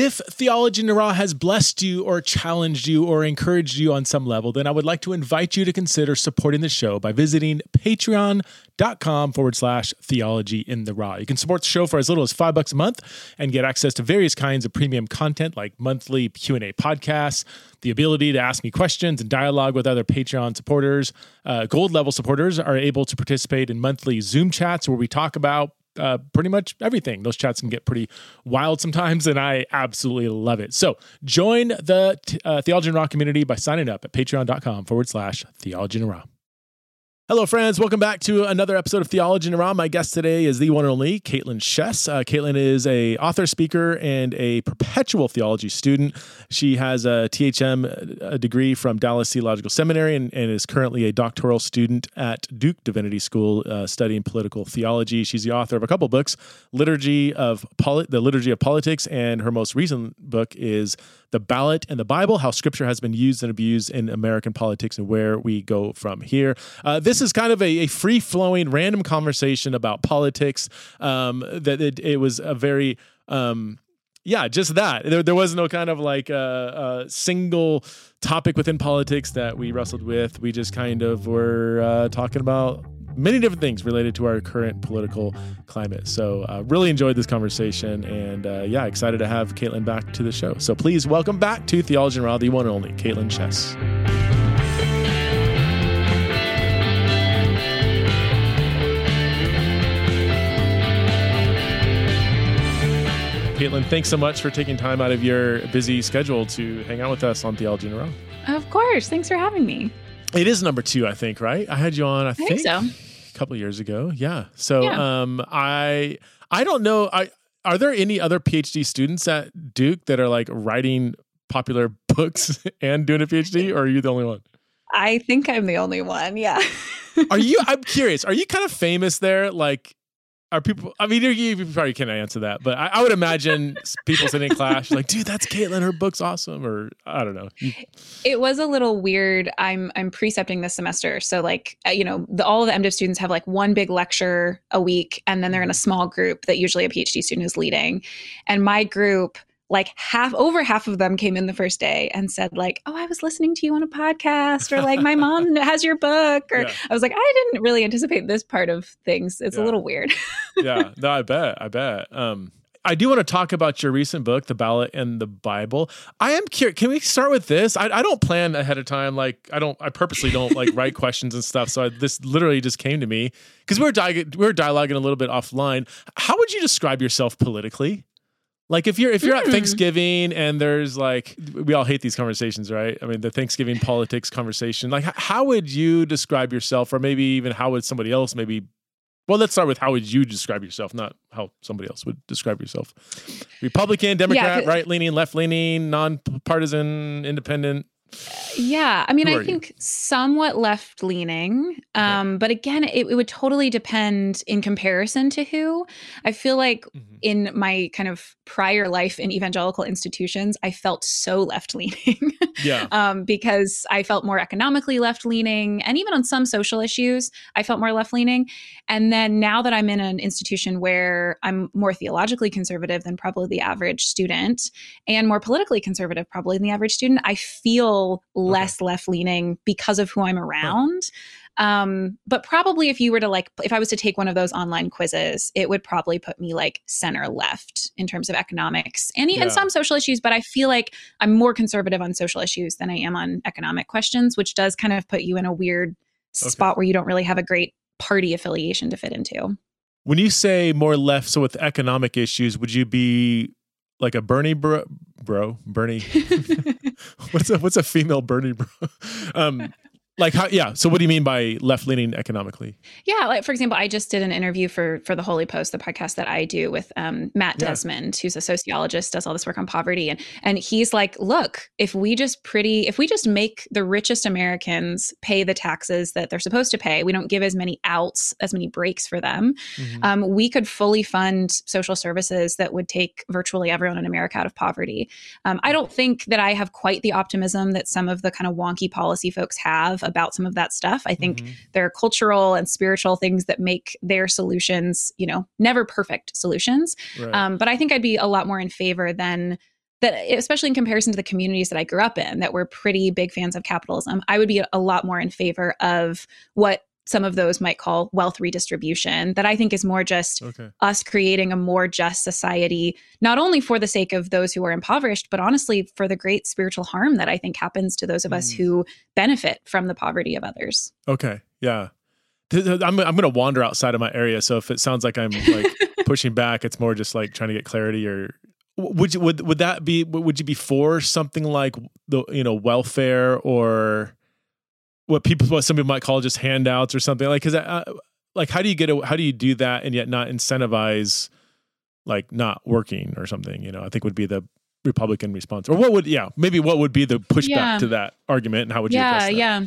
If Theology in the Raw has blessed you or challenged you or encouraged you on some level, then I would like to invite you to consider supporting the show by visiting patreon.com forward slash theology in the raw. You can support the show for as little as five bucks a month and get access to various kinds of premium content like monthly Q&A podcasts, the ability to ask me questions and dialogue with other Patreon supporters. Uh, gold level supporters are able to participate in monthly Zoom chats where we talk about uh, pretty much everything. Those chats can get pretty wild sometimes, and I absolutely love it. So join the uh, Theology in Raw community by signing up at patreon.com forward slash theology in raw. Hello, friends. Welcome back to another episode of Theology in Raw. My guest today is the one and only Kaitlyn Schiess. Uh, Kaitlyn is a author, speaker, and a perpetual theology student. She has a THM a degree from Dallas Theological Seminary and, and, is currently a doctoral student at Duke Divinity School uh, studying political theology. She's the author of a couple books, Liturgy of Poli- the Liturgy of Politics, and her most recent book is The Ballot and the Bible: How Scripture Has Been Used and Abused in American Politics and Where We Go from Here. Uh, this is kind of a, a free flowing, random conversation about politics. Um, that it, it was a very um, yeah, just that. There, there was no kind of like a, a, single topic within politics that we wrestled with. We just kind of were uh, talking about many different things related to our current political climate. So, uh, really enjoyed this conversation, and uh, yeah, excited to have Kaitlyn back to the show. So, please welcome back to Theology in Raw, the one and only Kaitlyn Schiess. Kaitlyn, thanks so much for taking time out of your busy schedule to hang out with us on Theology in a Raw. Of course. Thanks for having me. It is number two, I think, right? I had you on, I, I think, think, so. A couple years ago. Yeah. So yeah. um I I don't know. I are there any other PhD students at Duke that are like writing popular books and doing a PhD, or are you the only one? I think I'm the only one. Yeah. are you? I'm curious. Are you kind of famous there? Like, are people i mean you, probably can't answer that but i, I would imagine people sitting in class like dude that's Kaitlyn. her book's awesome or i don't know. It was a little weird. I'm i'm precepting this semester so like uh, you know the, all of the mdiv students have like one big lecture a week and then they're in a small group that usually a phd student is leading. And my group like half over half of them came in the first day and said like oh i was listening to you on a podcast or like my mom has your book or yeah. i was like i didn't really anticipate this part of things it's yeah. a little weird yeah no i bet i bet um I do want to talk about your recent book, The Ballot and the Bible. I am curious. Can we start with this? I, I don't plan ahead of time. Like I don't. I purposely don't like write questions and stuff. So I, this literally just came to me because we were di- we were dialoguing a little bit offline. How would you describe yourself politically? Like if you're if you're mm. at hmm. Thanksgiving and there's like we all hate these conversations, right? I mean the Thanksgiving politics conversation. Like how would you describe yourself, or maybe even how would somebody else maybe? Well, let's start with how would you describe yourself, not how somebody else would describe yourself. Republican, Democrat, yeah, right leaning, left leaning, non-partisan, independent. Yeah, I mean, I think you? somewhat left leaning. Um, yeah. But again, it, it, would totally depend in comparison to who. I feel like mm-hmm. in my kind of prior life in evangelical institutions, I felt so left leaning. yeah. Um, because I felt more economically left leaning. And even on some social issues, I felt more left leaning. And then now that I'm in an institution where I'm more theologically conservative than probably the average student and more politically conservative, probably than the average student, I feel less okay. left leaning because of who I'm around. Um, but probably if you were to like, if I was to take one of those online quizzes, it would probably put me like center left in terms of economics and, yeah. and some social issues. But I feel like I'm more conservative on social issues than I am on economic questions, which does kind of put you in a weird okay. spot where you don't really have a great party affiliation to fit into. When you say more left, so with economic issues, would you be like a Bernie bro, bro Bernie? what's a what's a female Bernie bro? Um, like how yeah so what do you mean by left leaning economically yeah like for example i just did an interview for for the holy post the podcast that i do with um, matt yeah. desmond who's a sociologist does all this work on poverty and and he's like look if we just pretty if we just make the richest americans pay the taxes that they're supposed to pay we don't give as many outs as many breaks for them mm-hmm. um, we could fully fund social services that would take virtually everyone in america out of poverty um, i don't think that i have quite the optimism that some of the kind of wonky policy folks have about some of that stuff. I think mm-hmm. there are cultural and spiritual things that make their solutions, you know, never perfect solutions. Right. Um, but I think I'd be a lot more in favor than that especially in comparison to the communities that I grew up in that were pretty big fans of capitalism, I would be a lot more in favor of what some of those might call wealth redistribution that I think is more just okay. us creating a more just society, not only for the sake of those who are impoverished, but honestly for the great spiritual harm that I think happens to those of mm. us who benefit from the poverty of others. Okay. Yeah. I'm, I'm going to wander outside of my area. So if it sounds like I'm like pushing back, it's more just like trying to get clarity or would you, would, would that be, would you be for something like the, you know, welfare or, what people what some people might call just handouts or something like because uh, like how do you get a, how do you do that and yet not incentivize like not working or something you know i think would be the republican response. Or what would yeah maybe what would be the pushback yeah. to that argument and how would you yeah yeah.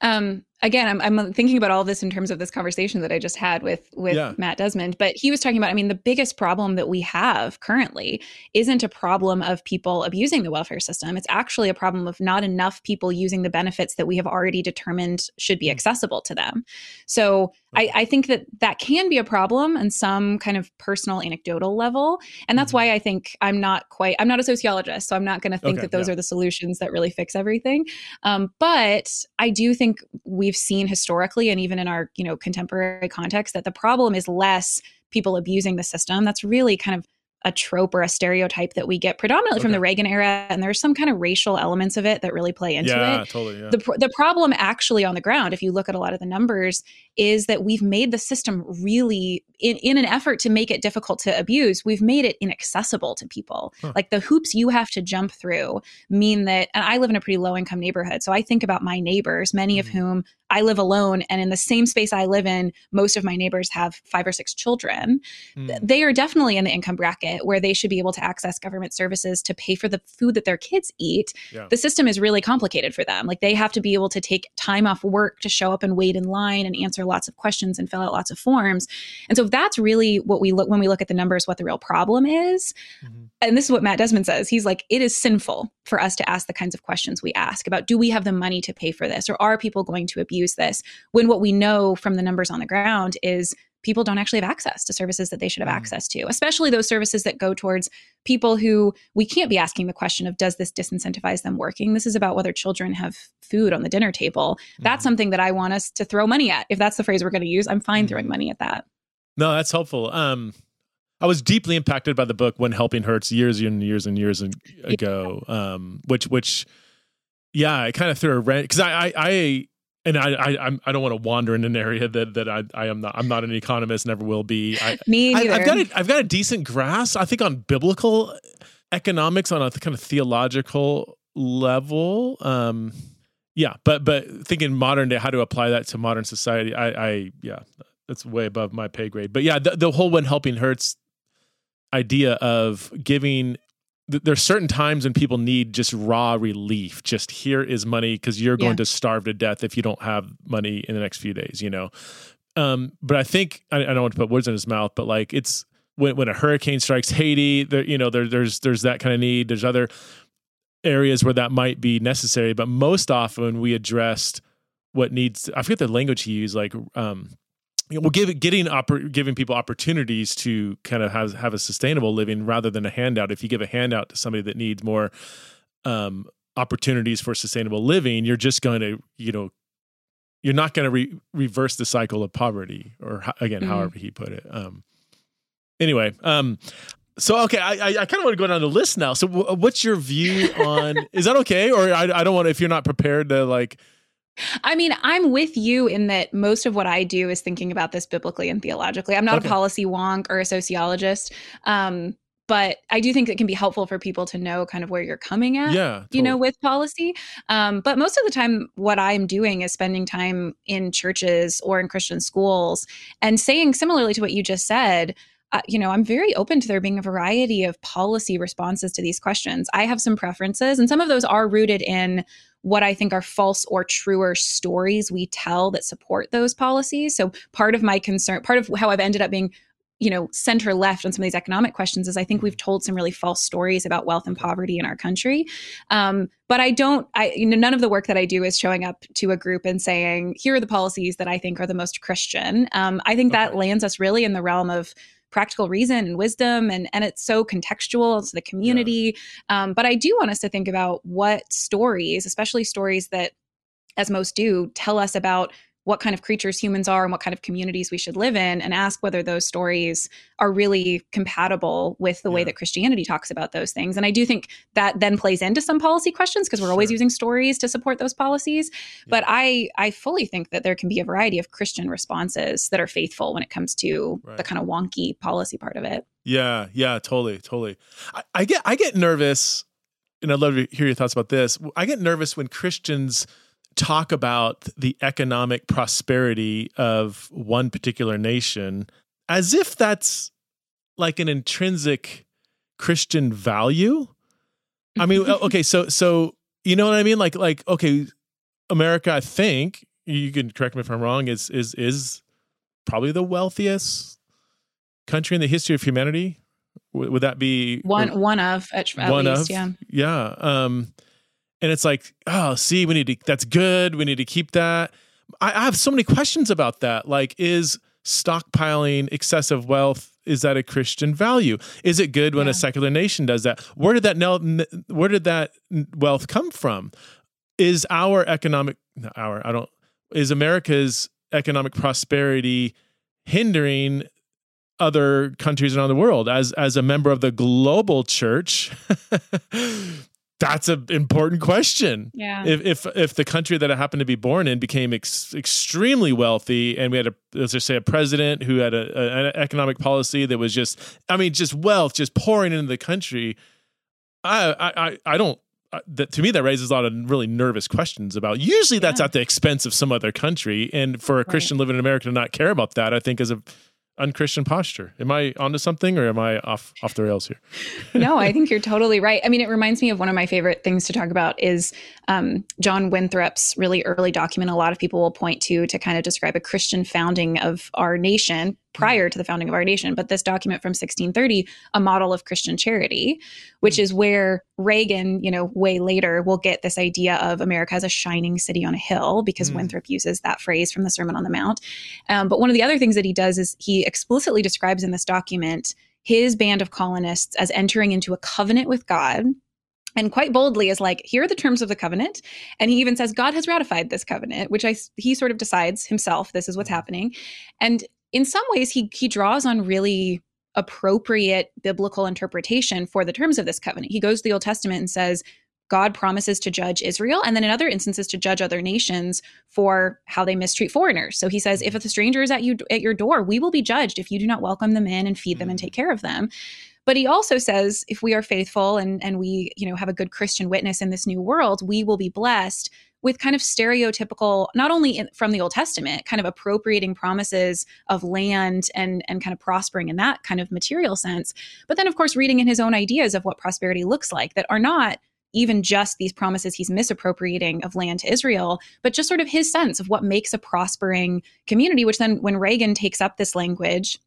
Um again, I'm, I'm thinking about all this in terms of this conversation that I just had with with yeah. Matt Desmond. But he was talking about, I mean, the biggest problem that we have currently isn't a problem of people abusing the welfare system. It's actually a problem of not enough people using the benefits that we have already determined should be hmm. accessible to them. So I, I, think that that can be a problem on some kind of personal anecdotal level, and that's mm-hmm. why I think I'm not quite. I'm not a sociologist, so I'm not going to think okay, that those yeah. are the solutions that really fix everything. Um, but I do think we we've seen historically and even in our you know contemporary context that the problem is less people abusing the system. That's really kind of a trope or a stereotype that we get predominantly okay. from the Reagan era, and there's some kind of racial elements of it that really play into yeah, it. Totally, yeah. The the problem actually on the ground, if you look at a lot of the numbers, is that we've made the system really in, in an effort to make it difficult to abuse, we've made it inaccessible to people. Huh. Like the hoops you have to jump through mean that, and I live in a pretty low income neighborhood, so I think about my neighbors, many mm. of whom I live alone, and in the same space I live in, most of my neighbors have five or six children. Mm. They are definitely in the income bracket where they should be able to access government services to pay for the food that their kids eat. Yeah. The system is really complicated for them. Like they have to be able to take time off work to show up and wait in line and answer lots of questions and fill out lots of forms. And so that's really what we look when we look at the numbers, what the real problem is. Mm-hmm. And this is what Matt Desmond says. He's like, it is sinful for us to ask the kinds of questions we ask about do we have the money to pay for this or are people going to abuse this when what we know from the numbers on the ground is people don't actually have access to services that they should have mm. access to, especially those services that go towards people who we can't be asking the question of does this disincentivize them working? This is about whether children have food on the dinner table. Mm. That's something that I want us to throw money at. If that's the phrase we're going to use, I'm fine mm. throwing money at that. No, that's helpful. Um, I was deeply impacted by the book When Helping Hurts years and years and years ago, um, which which yeah, I kind of threw a wrench because I, I I and I, I I'm, I don't want to wander in an area that that I, I am not I'm not an economist never will be. I, Me neither. I, have got a, I've got a decent grasp I think on biblical economics on a kind of theological level. Um, yeah, but but thinking modern day how to apply that to modern society, I I yeah that's way above my pay grade. But yeah, the, the whole when helping hurts idea of giving there's certain times when people need just raw relief. Just here is money because you're going yeah. to starve to death if you don't have money in the next few days. You know, um, but I think I, I, don't want to put words in his mouth, but like it's when when a hurricane strikes Haiti, there you know there, there's there's that kind of need. There's other areas where that might be necessary, but most often we addressed what needs. I forget the language he used, like um, well, give, getting oppor- giving people opportunities to kind of have have a sustainable living rather than a handout. If you give a handout to somebody that needs more um, opportunities for sustainable living, you're just going to you know you're not going to re- reverse the cycle of poverty or again mm-hmm. however he put it. Um, anyway, um, so okay, I I, I kind of want to go down the list now. So w- what's your view on? is that okay, or I I don't want if you're not prepared to like I mean, I'm with you in that most of what I do is thinking about this biblically and theologically. I'm not okay. a policy wonk or a sociologist. Um, but I do think it can be helpful for people to know kind of where you're coming at, yeah, totally. you know, with policy. Um, but most of the time, what I'm doing is spending time in churches or in Christian schools and saying, similarly to what you just said, uh, you know, I'm very open to there being a variety of policy responses to these questions. I have some preferences, and some of those are rooted in what I think are false or truer stories we tell that support those policies. So part of my concern, part of how I've ended up being you know center left on some of these economic questions is i think we've told some really false stories about wealth and poverty in our country um, but i don't i you know none of the work that i do is showing up to a group and saying here are the policies that i think are the most christian um, i think okay. that lands us really in the realm of practical reason and wisdom and and it's so contextual to the community yeah. um, but i do want us to think about what stories especially stories that as most do tell us about what kind of creatures humans are and what kind of communities we should live in and ask whether those stories are really compatible with the yeah. way that Christianity talks about those things. And I do think that then plays into some policy questions because we're sure. always using stories to support those policies. Yeah. But I I fully think that there can be a variety of Christian responses that are faithful when it comes to right. the kind of wonky policy part of it. Yeah, yeah, totally, totally. I, I get I get nervous, and I'd love to hear your thoughts about this. I get nervous when Christians talk about the economic prosperity of one particular nation as if that's like an intrinsic Christian value. I mean, okay, so so you know what I mean? Like like okay, America, I think you can correct me if I'm wrong, is is is probably the wealthiest country in the history of humanity. Would, would that be one one of at, at one least, of yeah yeah. Um, and it's like oh see we need to that's good. We need to keep that. I, I have so many questions about that. Like is stockpiling excessive wealth is that a christian value? Is it good when yeah. a secular nation does that? Where did that where did that wealth come from? Is our economic our i don't is america's economic prosperity hindering other countries around the world? As as a member of the global church that's an important question. Yeah. If if if the country that I happened to be born in became ex- extremely wealthy, and we had a let's just say a president who had a, a, an economic policy that was just, I mean, just wealth just pouring into the country, I I I don't. Uh, that to me, that raises a lot of really nervous questions about. Usually, that's yeah. at the expense of some other country, and for a Christian living in America to not care about that, I think is a unchristian posture. Am I onto something or am I off off the rails here? no, I think you're totally right. I mean, it reminds me of one of my favorite things to talk about is um, John Winthrop's really early document. A lot of people will point to to kind of describe a Christian founding of our nation prior to the founding of our nation. But this document from 1630, a model of Christian charity, which mm. is where Reagan, you know, way later will get this idea of America as a shining city on a hill because mm. Winthrop uses that phrase from the Sermon on the Mount. Um, but one of the other things that he does is he explicitly describes in this document his band of colonists as entering into a covenant with God and quite boldly is like here are the terms of the covenant and he even says god has ratified this covenant which i he sort of decides himself this is what's mm. happening and in some ways he he draws on really appropriate biblical interpretation for the terms of this covenant. He goes to the Old Testament and says God promises to judge Israel and then in other instances to judge other nations for how they mistreat foreigners. So he says if a stranger is at you at your door, we will be judged if you do not welcome them in and feed them and mm. take care of them. But he also says if we are faithful and and we, you know, have a good Christian witness in this new world, we will be blessed with kind of stereotypical, not only in, from the Old Testament, kind of appropriating promises of land and and kind of prospering in that kind of material sense, but then of course reading in his own ideas of what prosperity looks like that are not even just these promises he's misappropriating of land to Israel, but just sort of his sense of what makes a prospering community, which then when Reagan takes up this language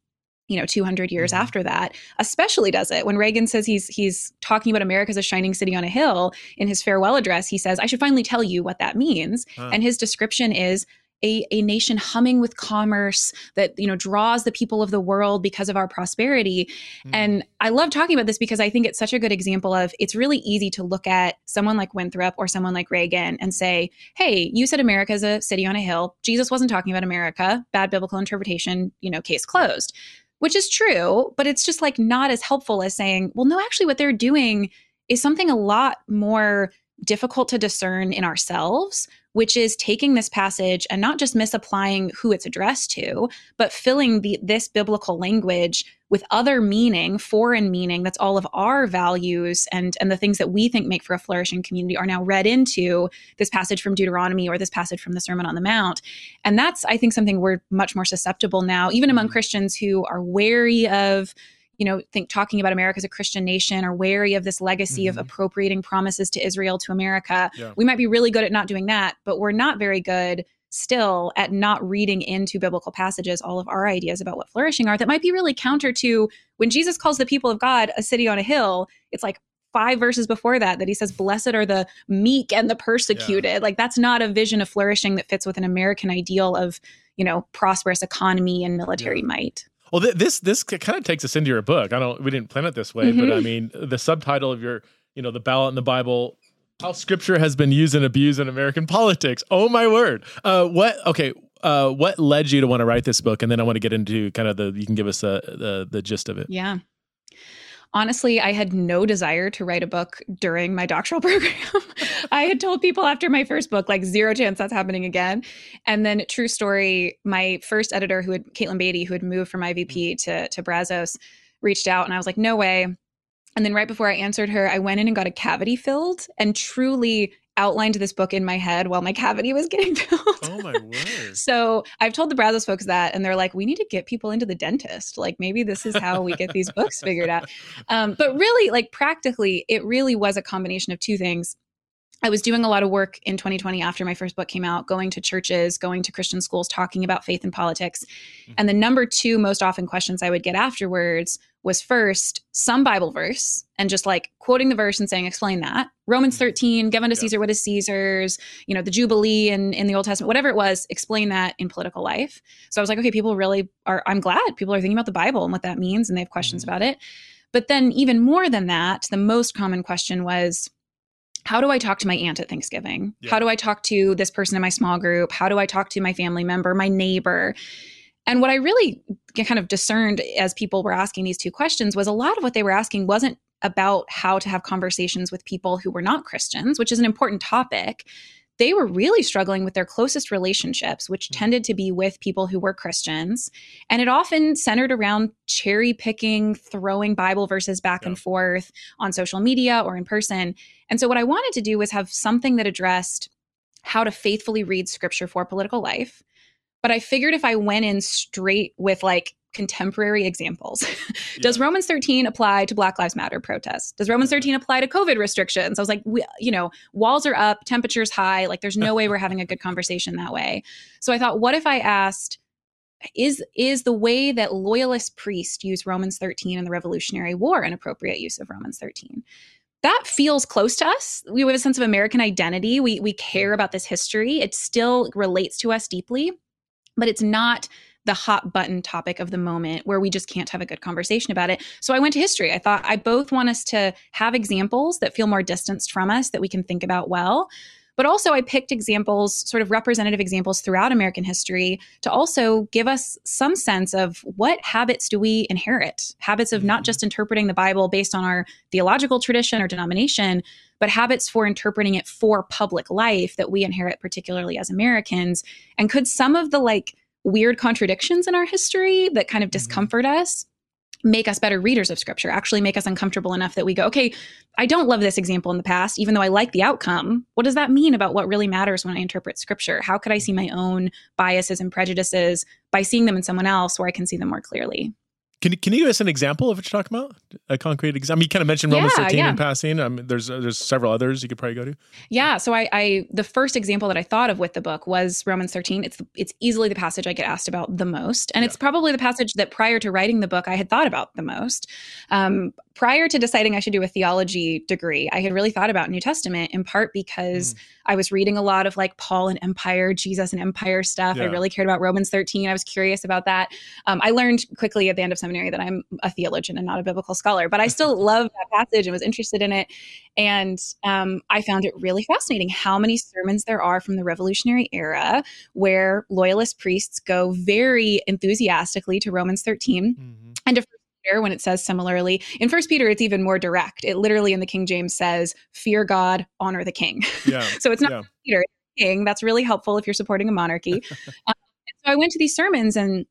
you know 200 years mm-hmm. after that especially does it when reagan says he's he's talking about america as a shining city on a hill in his farewell address he says i should finally tell you what that means huh. and his description is a, a nation humming with commerce that you know draws the people of the world because of our prosperity mm. and i love talking about this because i think it's such a good example of it's really easy to look at someone like winthrop or someone like reagan and say hey you said america is a city on a hill jesus wasn't talking about america bad biblical interpretation you know case closed which is true, but it's just like not as helpful as saying, well, no, actually, what they're doing is something a lot more difficult to discern in ourselves, which is taking this passage and not just misapplying who it's addressed to, but filling the, this biblical language with other meaning, foreign meaning that's all of our values and, and the things that we think make for a flourishing community are now read into this passage from Deuteronomy or this passage from the Sermon on the Mount. And that's, I think, something we're much more susceptible now, even among mm-hmm. Christians who are wary of you know, think talking about America as a Christian nation are wary of this legacy mm-hmm. of appropriating promises to Israel to America. Yeah. We might be really good at not doing that, but we're not very good still at not reading into biblical passages all of our ideas about what flourishing are that might be really counter to when Jesus calls the people of God a city on a hill, it's like five verses before that that he says blessed are the meek and the persecuted yeah. like that's not a vision of flourishing that fits with an american ideal of you know prosperous economy and military yeah. might Well, th- this this kind of takes us into your book. I don't we didn't plan it this way, mm-hmm. but I mean the subtitle of your you know the ballot and the Bible. How scripture has been used and abused in American politics. Oh my word! Uh, what? Okay, uh, what led you to want to write this book? And then I want to get into kind of the you can give us a, the the gist of it. Yeah honestly, I had no desire to write a book during my doctoral program. I had told people after my first book, like zero chance that's happening again. And then, true story, my first editor, who had Katelyn Beaty, who had moved from IVP mm-hmm. to to Brazos, reached out, and I was like, no way. And then right before I answered her, I went in and got a cavity filled and truly outlined this book in my head while my cavity was getting filled. Oh my word. so I've told the Brazos folks that, and they're like, we need to get people into the dentist. Like maybe this is how we get these books figured out. Um, but really, like practically, it really was a combination of two things. I was doing a lot of work in 2020 after my first book came out, going to churches, going to Christian schools, talking about faith and politics. Mm-hmm. And the number two most often questions I would get afterwards was first some Bible verse and just like quoting the verse and saying, explain that. Romans mm-hmm. 13, give unto yeah. Caesar what is Caesar's, you know, the Jubilee in, in the Old Testament, whatever it was, explain that in political life. So I was like, okay, people really are, I'm glad people are thinking about the Bible and what that means and they have questions mm-hmm. about it. But then even more than that, the most common question was, how do I talk to my aunt at Thanksgiving? Yeah. How do I talk to this person in my small group? How do I talk to my family member, my neighbor? And what I really kind of discerned as people were asking these two questions was a lot of what they were asking wasn't about how to have conversations with people who were not Christians, which is an important topic they were really struggling with their closest relationships, which mm. tended to be with people who were Christians. And it often centered around cherry picking, throwing Bible verses back yeah. and forth on social media or in person. And so, what I wanted to do was have something that addressed how to faithfully read scripture for political life. But I figured if I went in straight with like, contemporary examples. Does yeah. Romans 13 apply to Black Lives Matter protests? Does Romans 13 apply to COVID restrictions? I was like, we, you know, walls are up, temperatures high. Like, there's no way we're having a good conversation that way. So I thought, what if I asked, is is the way that loyalist priests use Romans 13 in the Revolutionary War an appropriate use of Romans 13? That feels close to us. We have a sense of American identity. We we care about this history. It still relates to us deeply, but it's not the hot button topic of the moment where we just can't have a good conversation about it. So I went to history. I thought I both want us to have examples that feel more distanced from us that we can think about well. But also, I picked examples, sort of representative examples throughout American history to also give us some sense of what habits do we inherit? Habits of not mm-hmm. just interpreting the Bible based on our theological tradition or denomination, but habits for interpreting it for public life that we inherit, particularly as Americans. And could some of the like weird contradictions in our history that kind of mm-hmm. discomfort mm-hmm. us make us better readers of scripture, actually make us uncomfortable enough that we go, okay, I don't love this example in the past, even though I like the outcome. What does that mean about what really matters when I interpret scripture? How could I see my own biases and prejudices by seeing them in someone else where I can see them more clearly? Can you, can you give us an example of what you're talking about? A concrete example. I mean, you kind of mentioned Romans yeah, 13 yeah. in passing. Um, there's uh, there's several others you could probably go to. Yeah. So I, I the first example that I thought of with the book was Romans 13. It's it's easily the passage I get asked about the most, and yeah. it's probably the passage that prior to writing the book I had thought about the most. Um, prior to deciding I should do a theology degree, I had really thought about New Testament in part because mm. I was reading a lot of like Paul and Empire, Jesus and Empire stuff. Yeah. I really cared about Romans 13. I was curious about that. Um, I learned quickly at the end of seminary that I'm a theologian and not a biblical scholar, but I still love that passage and was interested in it. And um, I found it really fascinating how many sermons there are from the Revolutionary era where loyalist priests go very enthusiastically to Romans 13 mm-hmm. and to Peter when it says similarly. In First Peter, it's even more direct. It literally in the King James says, "Fear God, honor the King." Yeah. so it's not yeah. Peter, King. That's really helpful if you're supporting a monarchy. um, so I went to these sermons and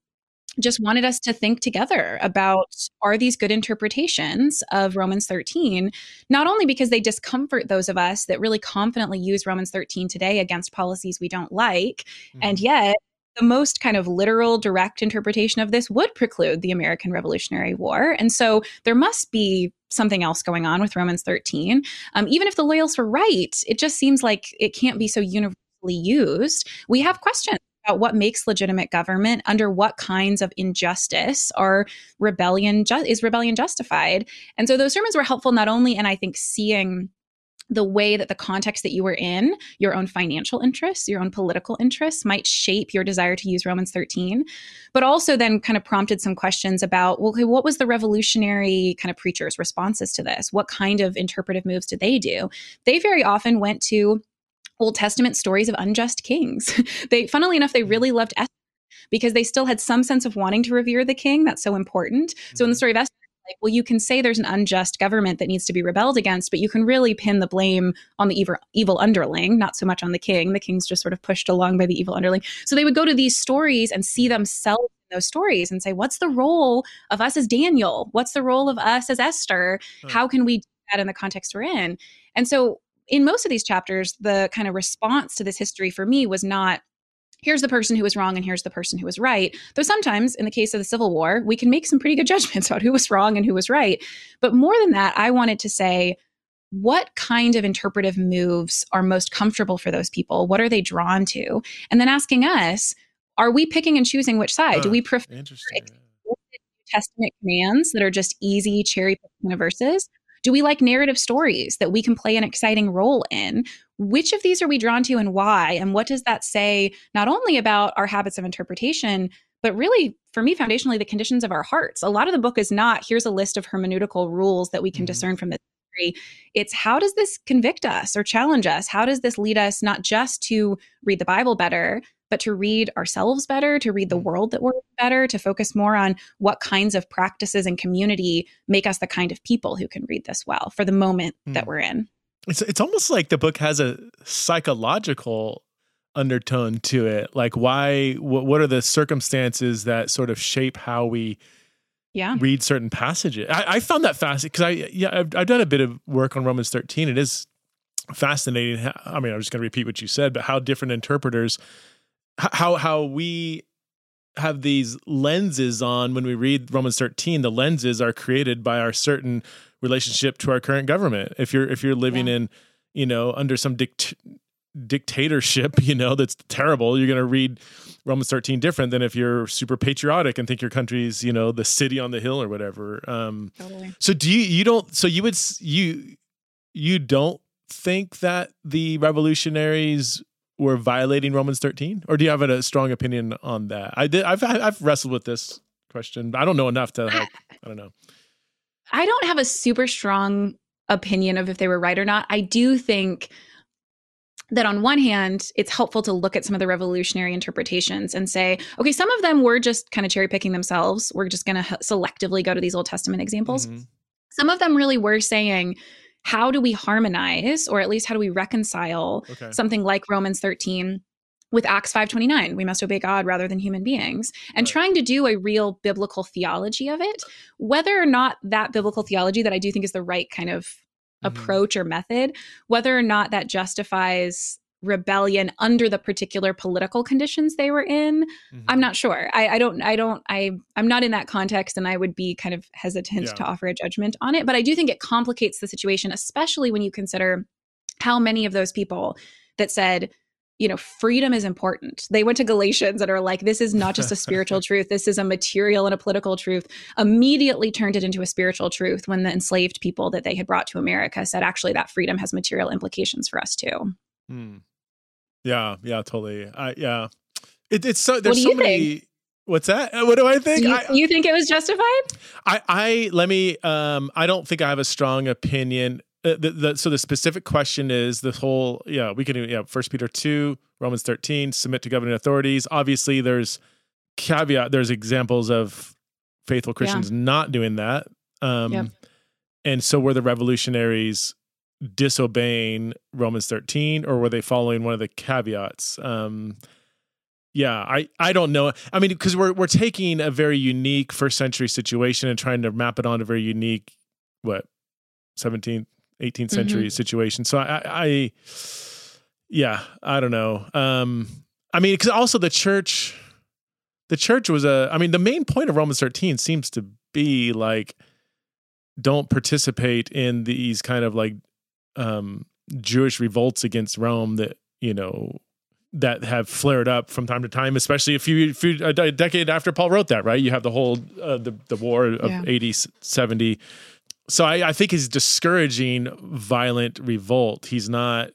just wanted us to think together about are these good interpretations of Romans 13, not only because they discomfort those of us that really confidently use Romans 13 today against policies we don't like, mm-hmm. and yet the most kind of literal, direct interpretation of this would preclude the American Revolutionary War. And so there must be something else going on with Romans 13. Um, even if the loyalists were right, it just seems like it can't be so universally used. We have questions about what makes legitimate government under what kinds of injustice are rebellion ju- is rebellion justified and so those sermons were helpful not only in i think seeing the way that the context that you were in, your own financial interests, your own political interests might shape your desire to use Romans 13, but also then kind of prompted some questions about, well, okay, what was the revolutionary kind of preachers' responses to this? What kind of interpretive moves did they do? They very often went to Old Testament stories of unjust kings. they, funnily enough, they really loved Esther because they still had some sense of wanting to revere the king. That's so important. Mm-hmm. So in the mm-hmm. story of Esther, like, well, you can say there's an unjust government that needs to be rebelled against, but you can really pin the blame on the evil, evil underling, not so much on the king. The king's just sort of pushed along by the evil underling. So they would go to these stories and see themselves in those stories and say, what's the role of us as Daniel? What's the role of us as Esther? How can we do that in the context we're in? And so in most of these chapters, the kind of response to this history for me was not here's the person who was wrong and here's the person who was right. Though sometimes, in the case of the Civil War, we can make some pretty good judgments about who was wrong and who was right. But more than that, I wanted to say, what kind of interpretive moves are most comfortable for those people? What are they drawn to? And then asking us, are we picking and choosing which side? Do we prefer Testament commands that are just easy cherry picking verses? Do we like narrative stories that we can play an exciting role in? Which of these are we drawn to and why? And what does that say not only about our habits of interpretation, but really, for me, foundationally, the conditions of our hearts? A lot of the book is not here's a list of hermeneutical rules that we can mm-hmm. discern from the it's how does this convict us or challenge us? How does this lead us not just to read the Bible better, but to read ourselves better, to read the mm. world that we're better, to focus more on what kinds of practices and community make us the kind of people who can read this well for the moment mm. that we're in. It's it's almost like the book has a psychological undertone to it. Like why what, what are the circumstances that sort of shape how we yeah. read certain passages. I, I found that fascinating because I yeah I've, I've, done a bit of work on Romans 13. It is fascinating. I mean, I'm just going to repeat what you said, but how different interpreters how how we have these lenses on when we read Romans 13 the lenses are created by our certain relationship to our current government if you're if you're living yeah. in you know under some dict- dictatorship you know that's terrible you're going to read Romans 13 different than if you're super patriotic and think your country's you know the city on the hill or whatever um totally. so do you you don't so you would you you don't think that the revolutionaries were violating Romans 13? Or do you have a, strong opinion on that? I did. I've I've wrestled with this question. I don't know enough to. Like, I don't know. I don't have a super strong opinion of if they were right or not. I do think that on one hand, it's helpful to look at some of the revolutionary interpretations and say, okay, some of them were just kind of cherry picking themselves. We're just going to selectively go to these Old Testament examples. Mm-hmm. Some of them really were saying, how do we harmonize or at least how do we reconcile okay. something like Romans 13 with Acts 5:29 we must obey God rather than human beings and right. trying to do a real biblical theology of it whether or not that biblical theology that I do think is the right kind of mm-hmm. approach or method whether or not that justifies rebellion under the particular political conditions they were in mm-hmm. i'm not sure I, I, don't i don't i i'm not in that context and i would be kind of hesitant yeah. to offer a judgment on it but i do think it complicates the situation especially when you consider how many of those people that said you know freedom is important they went to galatians and are like this is not just a spiritual truth this is a material and a political truth immediately turned it into a spiritual truth when the enslaved people that they had brought to america said actually that freedom has material implications for us too hmm. Yeah, yeah, totally. I yeah. It, it's so there's so many think? What's that? Uh, what do I think? You, I, you, think it was justified? I, I let me. Um, I don't think I have a strong opinion. Uh, the, the, so the specific question is the whole. Yeah, we can. Yeah, First Peter two, Romans thirteen, submit to governing authorities. Obviously, there's caveat. There's examples of faithful Christians yeah. not doing that. Um, yep. And so were the revolutionaries disobeying Romans 13 or were they following one of the caveats? Um, yeah, I, I don't know. I mean, because we're we're taking a very unique first century situation and trying to map it on a very unique what 17th, 18th century mm-hmm. situation. So I, I, yeah, I don't know. Um, I mean, because also the church, the church was a. I mean, the main point of Romans 13 seems to be like, don't participate in these kind of like um, Jewish revolts against Rome that you know that have flared up from time to time, especially a few, few a decade after Paul wrote that. Right, you have the whole uh, the the war of yeah. 80, 70. so I, I think he's discouraging violent revolt. He's not.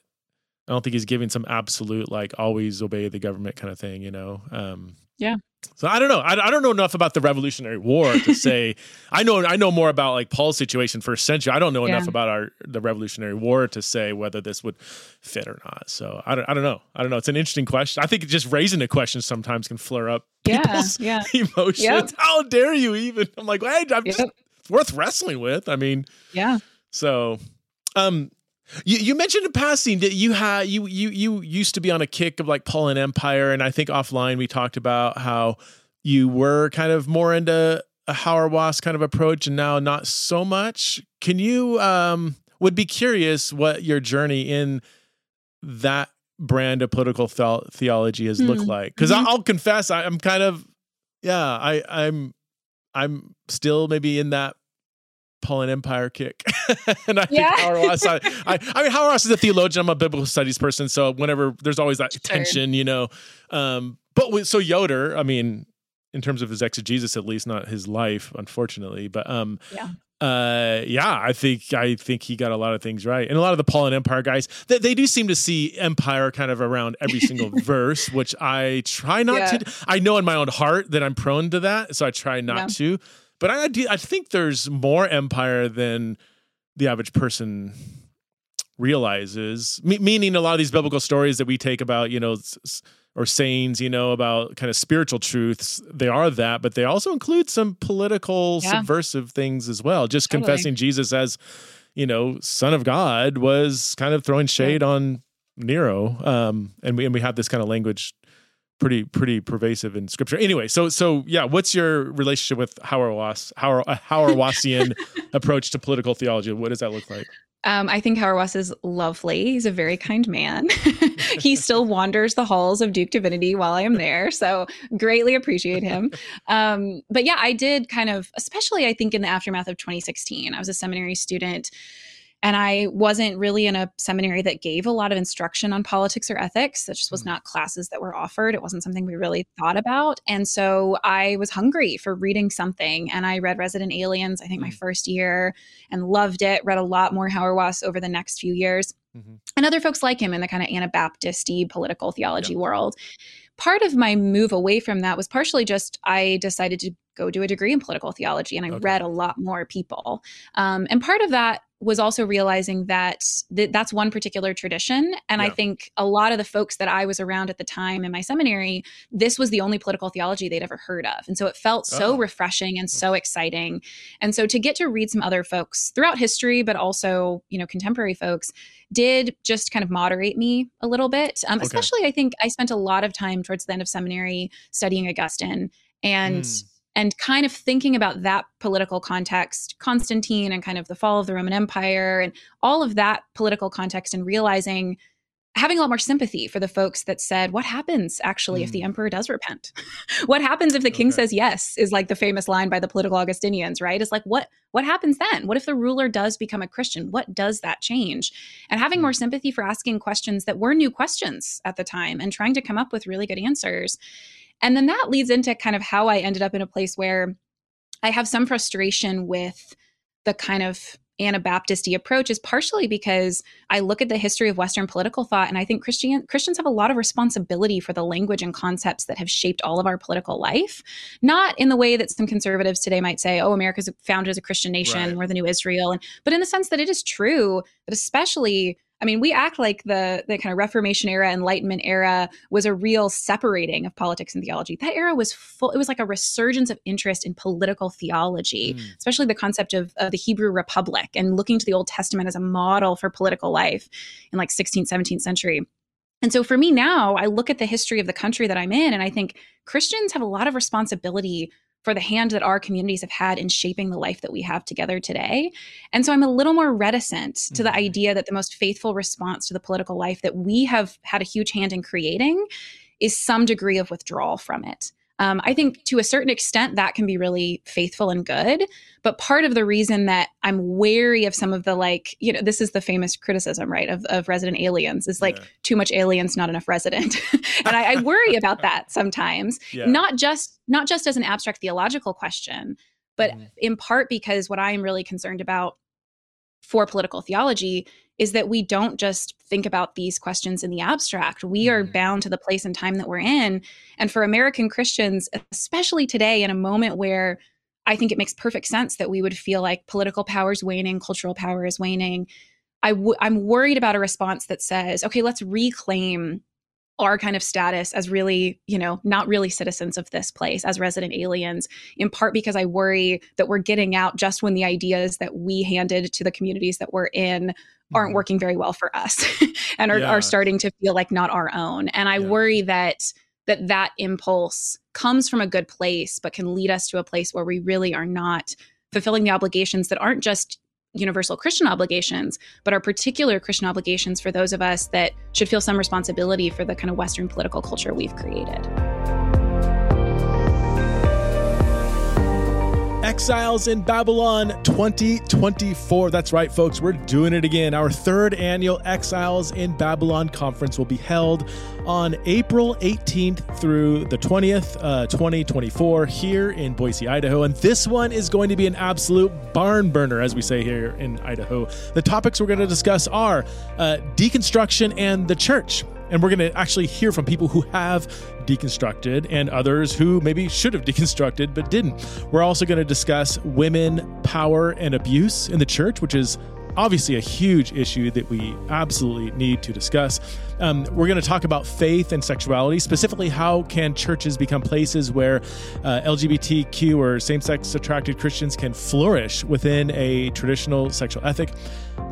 I don't think he's giving some absolute like always obey the government kind of thing. You know. Um, yeah. So I don't know. I, I don't know enough about the Revolutionary War to say. I know I know more about like Paul's situation first century. I don't know Yeah. enough about our the Revolutionary War to say whether this would fit or not. So I don't I don't know. I don't know. It's an interesting question. I think just raising a question sometimes can flare up Yeah. people's Yeah. emotions. Yep. How dare you even? I'm like, hey, I'm just worth wrestling with. I mean, Yeah. so, um, you, you mentioned in passing that you had you you you used to be on a kick of like Paul and Empire, and I think offline we talked about how you were kind of more into a Hauerwas kind of approach, and now not so much. Can you um would be curious what your journey in that brand of political thel- theology has looked Hmm. like? Because Mhm. I'll confess, I, I'm kind of yeah, I I'm I'm still maybe in that Paul and Empire kick. and I Yeah. think I, I, I mean, Hauerwas is a theologian. I'm a biblical studies person. So whenever there's always that tension, you know. Um, but with, so Yoder, I mean, in terms of his exegesis, at least not his life, unfortunately. But um, Yeah. uh, yeah, I think I think he got a lot of things right, and a lot of the Paul and Empire guys, they, they do seem to see empire kind of around every single verse, which I try not Yeah. to. I know in my own heart that I'm prone to that, so I try not Yeah. to. But I do. I think there's more empire than the average person realizes. Me- meaning, a lot of these biblical stories that we take about, you know, or sayings, you know, about kind of spiritual truths, they are that, but they also include some political, Yeah. subversive things as well. Just Totally. confessing Jesus as, you know, Son of God was kind of throwing shade on Nero, um, and we and we have this kind of language pretty pretty pervasive in scripture. Anyway, so so yeah, what's your relationship with Hauerwas, Hauer, a Hauerwasian approach to political theology? What does that look like? Um, I think Howard Hauerwas is lovely. He's a very kind man. he still wanders the halls of Duke Divinity while I am there. So greatly appreciate him. Um, but yeah, I did kind of, especially I think in the aftermath of 2016, I was a seminary student and I wasn't really in a seminary that gave a lot of instruction on politics or ethics. That just was Mhm. not classes that were offered. It wasn't something we really thought about. And so I was hungry for reading something. And I read Resident Aliens, I think my Mm. first year, and loved it. Read a lot more Howard Hauerwas over the next few years. Mm-hmm. And other folks like him in the kind of Anabaptist political theology world. Part of my move away from that was partially just I decided to go do a degree in political theology and I Okay. read a lot more people. Um, and part of that was also realizing that th- that's one particular tradition. And I think a lot of the folks that I was around at the time in my seminary, this was the only political theology they'd ever heard of. And so it felt so Oh. refreshing and so exciting. And so to get to read some other folks throughout history, but also, you know, contemporary folks, did just kind of moderate me a little bit. Um, Okay. Especially, I think I spent a lot of time towards the end of seminary studying Augustine and Mm. And kind of thinking about that political context, Constantine and kind of the fall of the Roman Empire and all of that political context, and realizing having a lot more sympathy for the folks that said, what happens actually if the Mm. emperor does repent? what happens if the king Okay. says yes? Is like the famous line by the political Augustinians, right? It's like what what happens then? What if the ruler does become a Christian? What does that change? And having Mm. more sympathy for asking questions that were new questions at the time and trying to come up with really good answers. And then that leads into kind of how I ended up in a place where I have some frustration with the kind of Anabaptisty approach is partially because I look at the history of Western political thought and I think Christian Christians have a lot of responsibility for the language and concepts that have shaped all of our political life. Not in the way that some conservatives today might say, oh, America's founded as a Christian nation, Right. we're the new Israel. And but in the sense that it is true that especially I mean, we act like the the kind of Reformation era, Enlightenment era was a real separating of politics and theology. That era was full. It was like a resurgence of interest in political theology, Mm. especially the concept of, of the Hebrew Republic and looking to the Old Testament as a model for political life in like 16th, 17th century. And so for me now, I look at the history of the country that I'm in, and I think Christians have a lot of responsibility for the hand that our communities have had in shaping the life that we have together today. And so I'm a little more reticent to the Mhm. idea that the most faithful response to the political life that we have had a huge hand in creating is some degree of withdrawal from it. Um, I think to a certain extent that can be really faithful and good. But part of the reason that I'm wary of some of the like, you know, this is the famous criticism, right, of, of resident aliens is like Yeah. too much aliens, not enough resident. and I, I worry about that sometimes Yeah. not just not just as an abstract theological question but Mhm. in part because what i am really concerned about for political theology is that we don't just think about these questions in the abstract. We are mm-hmm. bound to the place and time that we're in. And for American Christians, especially today, in a moment where I think it makes perfect sense that we would feel like political power is waning, cultural power is waning. i w- I'm worried about a response that says, okay, let's reclaim our kind of status as really, you know, not really citizens of this place, as resident aliens, in part because I worry that we're getting out just when the ideas that we handed to the communities that we're in aren't mm-hmm. working very well for us and are, yeah. are starting to feel like not our own. And I yeah. worry that that that impulse comes from a good place, but can lead us to a place where we really are not fulfilling the obligations that aren't just universal Christian obligations, but are particular Christian obligations for those of us that should feel some responsibility for the kind of Western political culture we've created. Exiles in Babylon 2024. That's right, folks. We're doing it again. Our third annual Exiles in Babylon conference will be held on April 18th through the 20th, uh, 2024, here in Boise, Idaho. And this one is going to be an absolute barn burner, as we say here in Idaho. The topics we're going to discuss are uh, deconstruction and the church. And we're going to actually hear from people who have deconstructed and others who maybe should have deconstructed but didn't. We're also going to discuss women, power, and abuse in the church, which is obviously a huge issue that we absolutely need to discuss. Um, we're going to talk about faith and sexuality, specifically how can churches become places where uh, LGBTQ or same-sex attracted Christians can flourish within a traditional sexual ethic.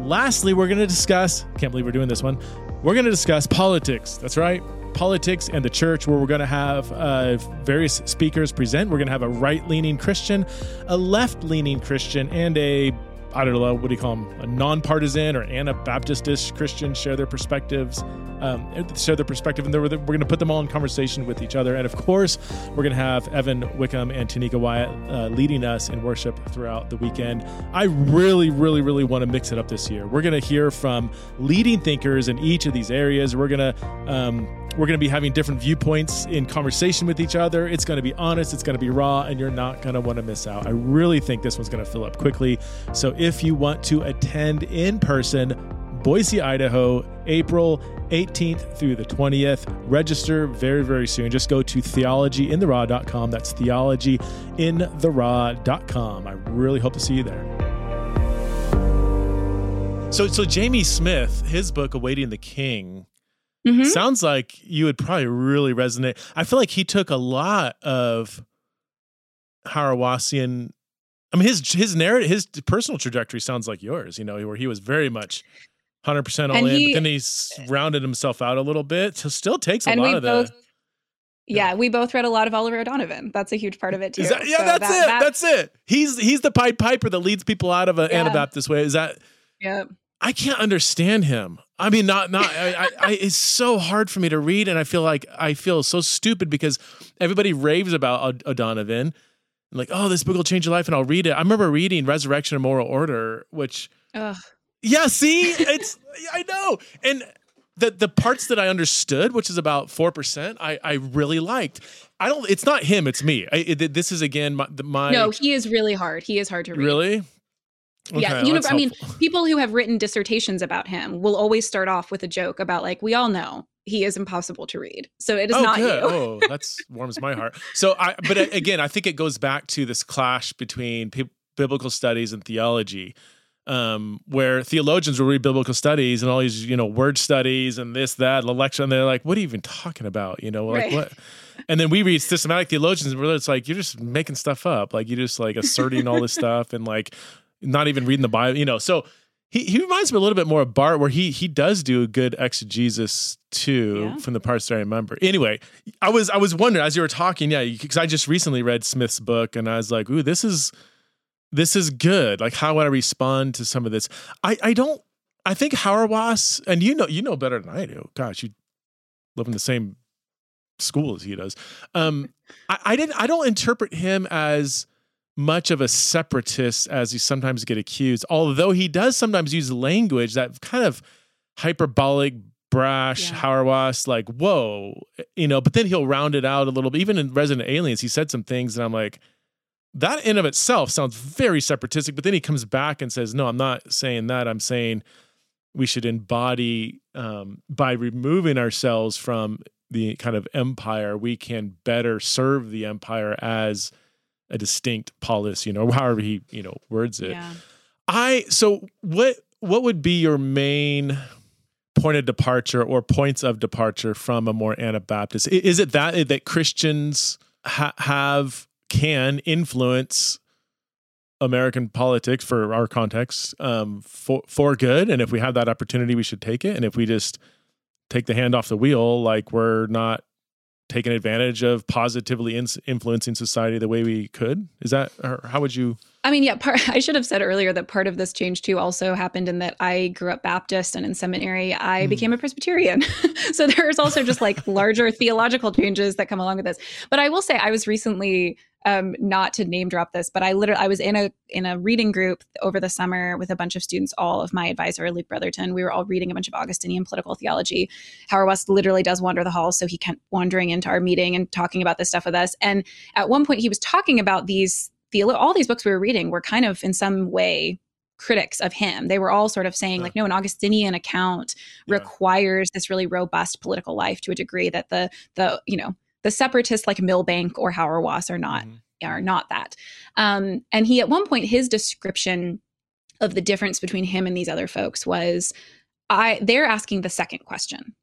Lastly, we're going to discuss, can't believe we're doing this one, we're going to discuss politics. That's right politics and the church, where we're going to have uh, various speakers present. We're going to have a right leaning Christian, a left leaning Christian, and a I don't know, what do you call them? A nonpartisan or Anabaptistish Christian share their perspectives, um, share their perspective, and we're going to put them all in conversation with each other. And of course, we're going to have Evan Wickham and Tanika Wyatt uh, leading us in worship throughout the weekend. I really, really, really want to mix it up this year. We're going to hear from leading thinkers in each of these areas. We're going to um, we're going to be having different viewpoints in conversation with each other. It's going to be honest, it's going to be raw, and you're not going to want to miss out. I really think this one's going to fill up quickly. So if you want to attend in person, Boise, Idaho, April 18th through the 20th. Register very, very soon. Just go to theologyintheraw.com. That's theologyintheraw.com. I really hope to see you there. So, so Jamie Smith, his book "Awaiting the King," Mm-hmm. Sounds like you would probably really resonate. I feel like he took a lot of Hauerwasian. I mean, his his narrative, his personal trajectory sounds like yours. You know, where he was very much hundred percent all and in, he, but then he's rounded himself out a little bit. So still takes a lot of both, the. Yeah, yeah, we both read a lot of Oliver O'Donovan. That's a huge part of it too. That, yeah, so that's that, it. That, that's it. He's he's the Pied Piper that leads people out of an yeah. Anabaptist way. Is that? Yeah. I can't understand him. I mean, not not. I, I, I, it's so hard for me to read, and I feel like I feel so stupid because everybody raves about O'Donovan, like, oh, this book will change your life, and I'll read it. I remember reading Resurrection of Moral Order, which, Ugh. yeah, see, it's I know, and the the parts that I understood, which is about four percent, I I really liked. I don't. It's not him. It's me. I, it, this is again my, my. No, he is really hard. He is hard to read. Really. Okay, yeah, you know, I mean, people who have written dissertations about him will always start off with a joke about like, we all know he is impossible to read. So it is oh, not good. you. oh, that's warms my heart. So I, but again, I think it goes back to this clash between p- biblical studies and theology, um, where theologians will read biblical studies and all these, you know, word studies and this, that, election. They're like, what are you even talking about? You know, like right. what? And then we read systematic theologians, and it's like you're just making stuff up, like you're just like asserting all this stuff and like not even reading the Bible, you know. So he, he reminds me a little bit more of Barth, where he he does do a good exegesis too yeah. from the parts that I remember. Anyway, I was I was wondering as you were talking, yeah, because I just recently read Smith's book, and I was like, ooh, this is this is good. Like, how would I respond to some of this? I I don't. I think Hauerwas, and you know you know better than I do. Gosh, you live in the same school as he does. Um, I, I didn't. I don't interpret him as much of a separatist as he sometimes get accused, although he does sometimes use language that kind of hyperbolic, brash, yeah. Hauerwas, like, whoa, you know, but then he'll round it out a little bit. Even in Resident Aliens, he said some things and I'm like, that in of itself sounds very separatistic. But then he comes back and says, "No, I'm not saying that. I'm saying we should embody um, by removing ourselves from the kind of empire. We can better serve the empire as a distinct polis. You know, however he you know words it. Yeah. I so what what would be your main point of departure or points of departure from a more Anabaptist? Is it that that Christians ha- have can influence American politics for our context um, for for good, and if we have that opportunity, we should take it. And if we just take the hand off the wheel, like we're not taking advantage of positively in- influencing society the way we could, is that or how would you? I mean, yeah, part, I should have said earlier that part of this change too also happened in that I grew up Baptist and in seminary I Hmm. became a Presbyterian. so there's also just like larger theological changes that come along with this. But I will say I was recently um not to name drop this, but I literally I was in a in a reading group over the summer with a bunch of students, all of my advisor, Luke Bretherton. We were all reading a bunch of Augustinian political theology. Hauerwas literally does wander the halls, so he kept wandering into our meeting and talking about this stuff with us. And at one point he was talking about these the all these books we were reading were kind of in some way critics of him. They were all sort of saying Yeah. like no an Augustinian account Yeah. requires this really robust political life to a degree that the the you know the separatists like Milbank or Hauerwas are not Mhm. are not that. Um, and he at one point his description of the difference between him and these other folks was I they're asking the second question.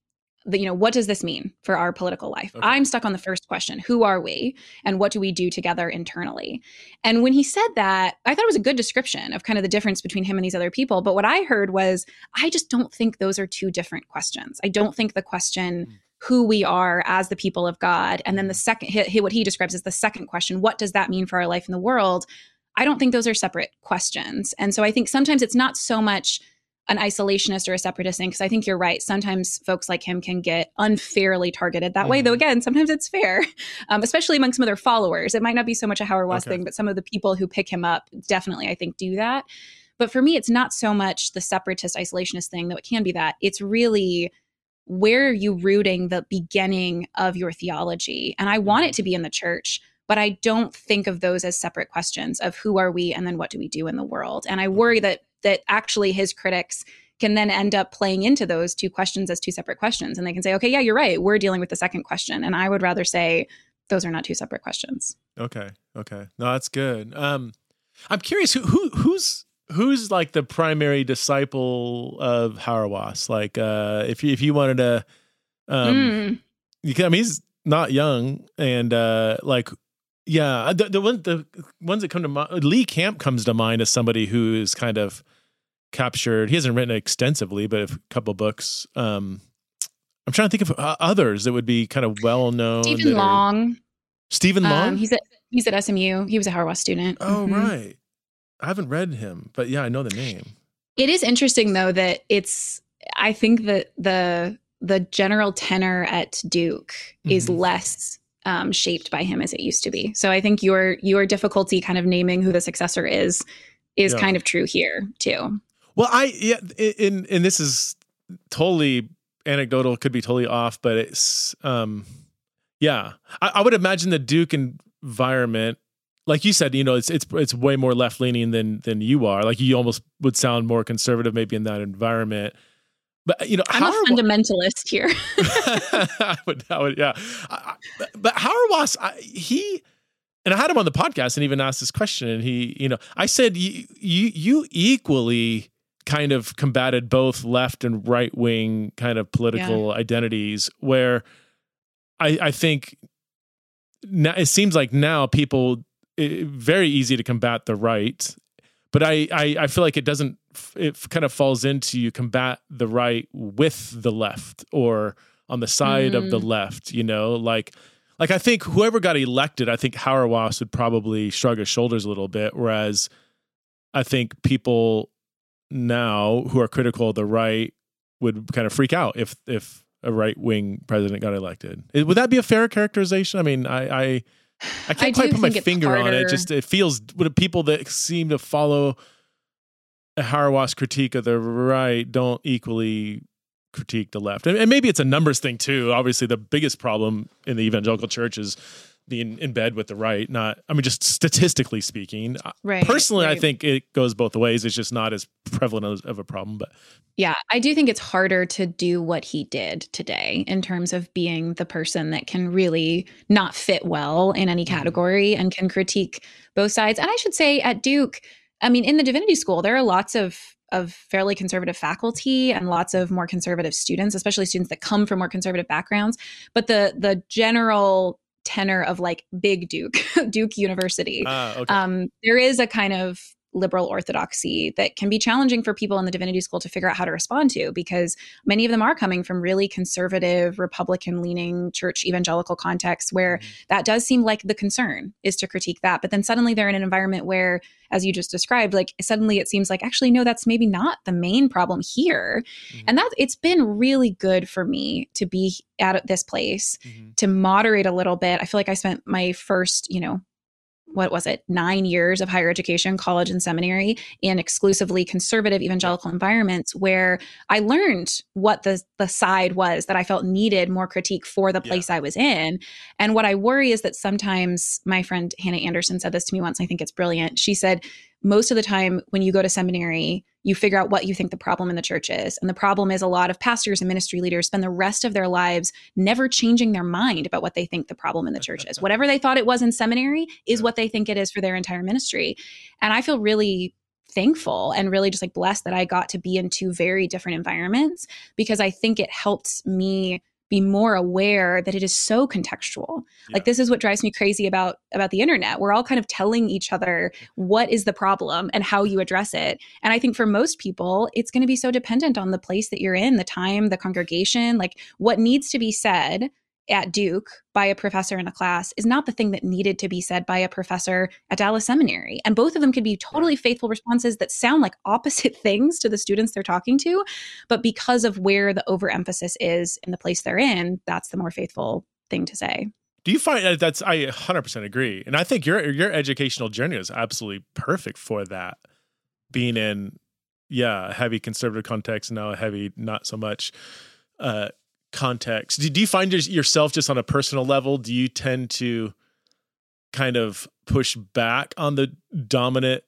The, you know, what does this mean for our political life? Okay. I'm stuck on the first question. Who are we? And what do we do together internally? And when he said that, I thought it was a good description of kind of the difference between him and these other people. But what I heard was, I just don't think those are two different questions. I don't think the question, Mm. Who we are as the people of God, and then the second, what he describes as the second question, what does that mean for our life in the world? I don't think those are separate questions. And so I think sometimes it's not so much an isolationist or a separatist thing, because I think you're right. Sometimes folks like him can get unfairly targeted that way, though, Mhm. again, sometimes it's fair, um, especially among some of their followers. It might not be so much a Hauerwas Okay. thing, but some of the people who pick him up definitely, I think, do that. But for me, it's not so much the separatist isolationist thing, though it can be that. It's really where are you rooting the beginning of your theology? And I want it to be in the church, but I don't think of those as separate questions of who are we and then what do we do in the world. And I worry that that actually his critics can then end up playing into those two questions as two separate questions and they can say, "Okay, yeah, you're right. We're dealing with the second question." And I would rather say those are not two separate questions. Okay. Okay. No, that's good. Um, I'm curious who who who's who's like the primary disciple of Hauerwas? Like, uh, if you if you wanted to, um, Mm. you can, I mean, he's not young, and uh, like, yeah, the the, one, the ones that come to mind, Lee Camp comes to mind as somebody who is kind of captured. He hasn't written extensively, but a couple books. Um, I'm trying to think of uh, others that would be kind of well known. Stephen Long. Stephen Long. Um, he's at he's at SMU. He was a Hauerwas student. Oh Mhm. right. I haven't read him, but yeah, I know the name. It is interesting though that it's I think that the the general tenor at Duke is Mhm. less um, shaped by him as it used to be. So I think your your difficulty kind of naming who the successor is is Yeah. kind of true here too. Well, I yeah, in and this is totally anecdotal, could be totally off, but it's um yeah. I, I would imagine the Duke environment, like you said, you know, it's it's it's way more left leaning than than you are. Like you almost would sound more conservative maybe in that environment. But you know, I'm a fundamentalist here. I would, I would, yeah. I, but Hauerwas, I, he, and I had him on the podcast and even asked this question, and he, you know, I said you, you, you equally kind of combated both left and right wing kind of political identities, where I, I think now it seems like now people it, very easy to combat the right but I, I i feel like it doesn't it kind of falls into you combat the right with the left or on the side of the mm. left you know like like i think whoever got elected i think Hauerwas would probably shrug his shoulders a little bit whereas i think people now who are critical of the right would kind of freak out if if a right wing president got elected. Would that be a fair characterization? I mean, I I, I can't I quite put my finger on it. Just it feels would people that seem to follow a Hauerwas critique of the right don't equally critique the left. And, and maybe it's a numbers thing too. Obviously, the biggest problem in the evangelical church is in, in bed with the right. Not, I mean, just statistically speaking. Right. Personally, right. I think it goes both ways. It's just not as prevalent of a problem. But yeah, I do think it's harder to do what he did today in terms of being the person that can really not fit well in any mm-hmm. category and can critique both sides. And I should say at Duke, I mean, in the divinity school, there are lots of of fairly conservative faculty and lots of more conservative students, especially students that come from more conservative backgrounds. But the the general tenor of like big Duke, Duke University, uh, okay. um, there is a kind of liberal orthodoxy that can be challenging for people in the divinity school to figure out how to respond to because many of them are coming from really conservative republican leaning church evangelical contexts where mm-hmm. that does seem like the concern is to critique that but then suddenly they're in an environment where as you just described like suddenly it seems like actually no that's maybe not the main problem here mm-hmm. and that it's been really good for me to be at this place mm-hmm. to moderate a little bit i feel like i spent my first you know what was it, nine years of higher education, college and seminary in exclusively conservative evangelical environments where I learned what the, the side was that I felt needed more critique for the place yeah. I was in. And what I worry is that sometimes my friend Hannah Anderson said this to me once, I think it's brilliant. She said, most of the time when you go to seminary, you figure out what you think the problem in the church is. And the problem is a lot of pastors and ministry leaders spend the rest of their lives never changing their mind about what they think the problem in the church is. Whatever they thought it was in seminary is what they think it is for their entire ministry. And I feel really thankful and really just like blessed that I got to be in two very different environments because I think it helped me be more aware that it is so contextual. Yeah. Like this is what drives me crazy about about the internet. We're all kind of telling each other what is the problem and how you address it. And I think for most people, it's going to be so dependent on the place that you're in, the time, the congregation, like what needs to be said at Duke by a professor in a class is not the thing that needed to be said by a professor at Dallas Seminary. And both of them could be totally faithful responses that sound like opposite things to the students they're talking to. But because of where the overemphasis is in the place they're in, that's the more faithful thing to say. Do you find that's I 100% agree. And I think your your educational journey is absolutely perfect for that. Being in yeah, heavy conservative context now a heavy not so much uh context. Do, do you find yourself just on a personal level do you tend to kind of push back on the dominant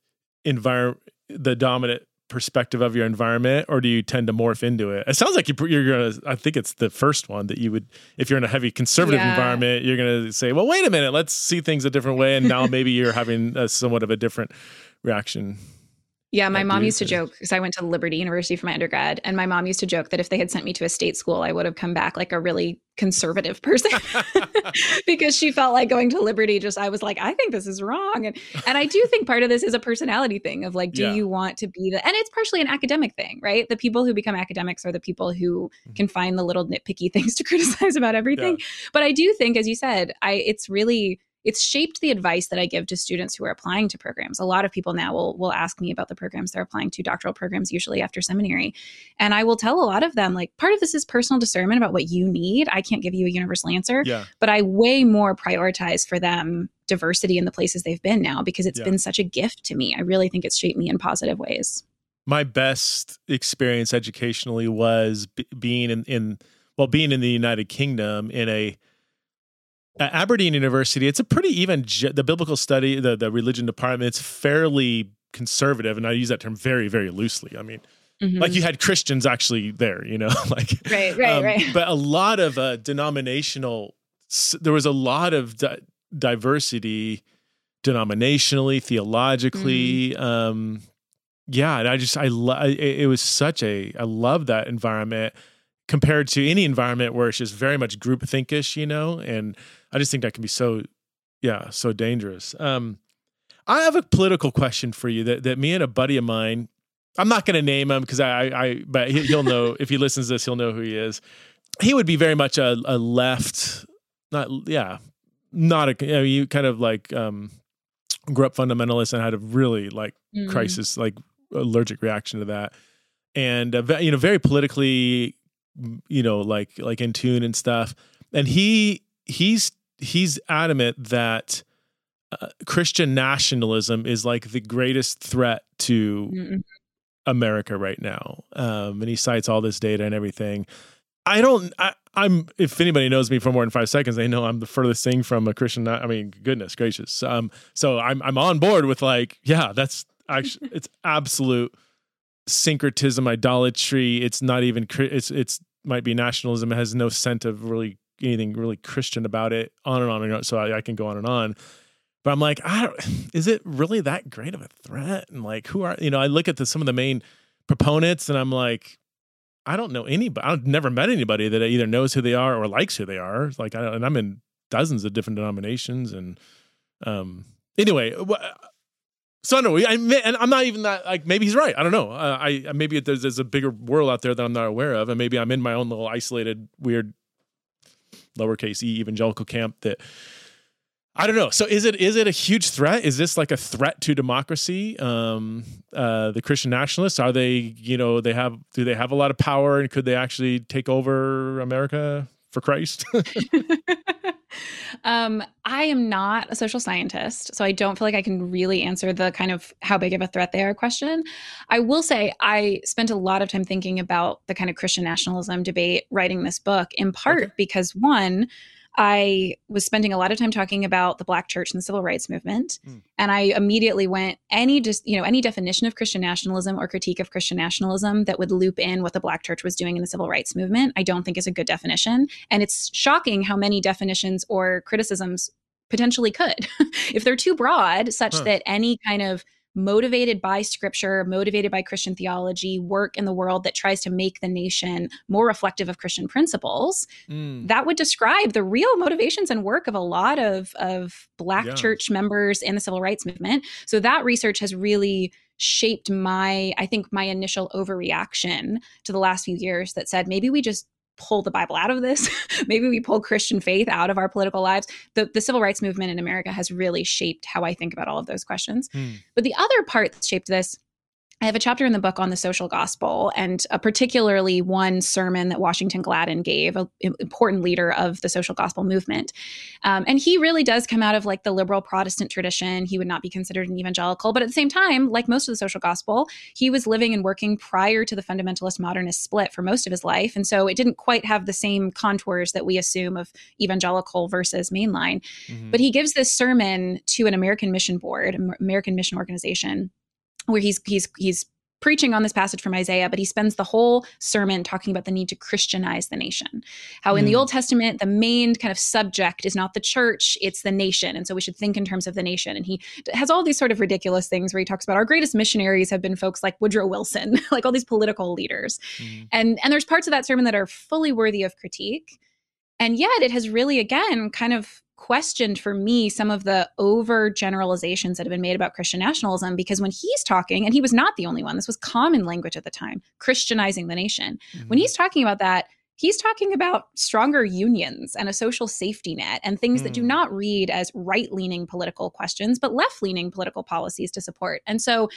environment the dominant perspective of your environment or do you tend to morph into it? It sounds like you, are gonna i think it's the first one that you would if you're in a heavy conservative yeah. environment you're gonna say well wait a minute let's see things a different way and now maybe you're having a somewhat of a different reaction yeah, my mom used to joke because I went to Liberty University for my undergrad, and my mom used to joke that if they had sent me to a state school, I would have come back like a really conservative person because she felt like going to Liberty. Just I was like, I think this is wrong, and and I do think part of this is a personality thing of like, do yeah. you want to be the? And it's partially an academic thing, right? The people who become academics are the people who mm-hmm. can find the little nitpicky things to criticize about everything. Yeah. But I do think, as you said, I it's really it's shaped the advice that I give to students who are applying to programs. A lot of people now will will ask me about the programs they're applying to, doctoral programs usually after seminary. And I will tell a lot of them like part of this is personal discernment about what you need. I can't give you a universal answer, yeah. but I way more prioritize for them diversity in the places they've been now because it's yeah. been such a gift to me. I really think it's shaped me in positive ways. My best experience educationally was b- being in, in well being in the United Kingdom in a at Aberdeen University, it's a pretty even the biblical study, the the religion department. It's fairly conservative, and I use that term very very loosely. I mean, mm-hmm. like you had Christians actually there, you know, like right, right, um, right. But a lot of uh, denominational. There was a lot of di- diversity, denominationally, theologically. Mm. Um, yeah, and I just I love it, it was such a I love that environment compared to any environment where it's just very much group thinkish, you know, and I just think that can be so, yeah, so dangerous. Um, I have a political question for you that that me and a buddy of mine, I'm not going to name him because I, I, but he, will know if he listens to this, he'll know who he is. He would be very much a, a left, not yeah, not a. You, know, you kind of like um, grew up fundamentalist and had a really like mm. crisis, like allergic reaction to that, and uh, you know, very politically, you know, like like in tune and stuff. And he he's he's adamant that uh, Christian nationalism is like the greatest threat to mm America right now. Um, and he cites all this data and everything. I don't. I, am If anybody knows me for more than five seconds, they know I'm the furthest thing from a Christian. I mean, goodness gracious. Um. So I'm I'm on board with like, yeah, that's actually it's absolute syncretism, idolatry. It's not even. It's it's might be nationalism. It has no scent of really anything really Christian about it. On and on and on. So I, I can go on and on. But I'm like, I don't, is it really that great of a threat? And like, who are you know? I look at the, some of the main proponents, and I'm like, I don't know anybody. I've never met anybody that either knows who they are or likes who they are. Like, I, and I'm in dozens of different denominations, and um, anyway, so no, I and I'm not even that like maybe he's right. I don't know. Uh, I maybe there's, there's a bigger world out there that I'm not aware of, and maybe I'm in my own little isolated, weird, lowercase e evangelical camp that I don't know. So is it is it a huge threat? Is this like a threat to democracy? Um, uh, the Christian nationalists are they? You know, they have do they have a lot of power and could they actually take over America for Christ? um, I am not a social scientist, so I don't feel like I can really answer the kind of how big of a threat they are question. I will say I spent a lot of time thinking about the kind of Christian nationalism debate writing this book, in part okay. because one I was spending a lot of time talking about the Black church and the civil rights movement, mm. and I immediately went any just you know any definition of Christian nationalism or critique of Christian nationalism that would loop in what the Black church was doing in the civil rights movement. I don't think is a good definition, and it's shocking how many definitions or criticisms potentially could, if they're too broad, such huh. that any kind of motivated by scripture, motivated by Christian theology, work in the world that tries to make the nation more reflective of Christian principles, mm. that would describe the real motivations and work of a lot of, of Black yeah. church members in the civil rights movement. So that research has really shaped my, I think, my initial overreaction to the last few years that said maybe we just pull the Bible out of this. Maybe we pull Christian faith out of our political lives. The, the civil rights movement in America has really shaped how I think about all of those questions. Hmm. But the other part that shaped this I have a chapter in the book on the social gospel, and a particularly one sermon that Washington Gladden gave, an important leader of the social gospel movement. Um, and he really does come out of like the liberal Protestant tradition. He would not be considered an evangelical, but at the same time, like most of the social gospel, he was living and working prior to the fundamentalist modernist split for most of his life. And so it didn't quite have the same contours that we assume of evangelical versus mainline. Mm-hmm. But he gives this sermon to an American mission board, American mission organization where he's he's he's preaching on this passage from Isaiah, but he spends the whole sermon talking about the need to Christianize the nation. How in mm. the Old Testament, the main kind of subject is not the church, it's the nation. And so we should think in terms of the nation. And he has all these sort of ridiculous things where he talks about our greatest missionaries have been folks like Woodrow Wilson, like all these political leaders. Mm. And and there's parts of that sermon that are fully worthy of critique. And yet it has really, again, kind of questioned for me some of the over generalizations that have been made about Christian nationalism because when he's talking, and he was not the only one, this was common language at the time, Christianizing the nation. Mm-hmm. When he's talking about that, he's talking about stronger unions and a social safety net and things mm. that do mm. not read as right leaning political questions, but left leaning political policies to support. And so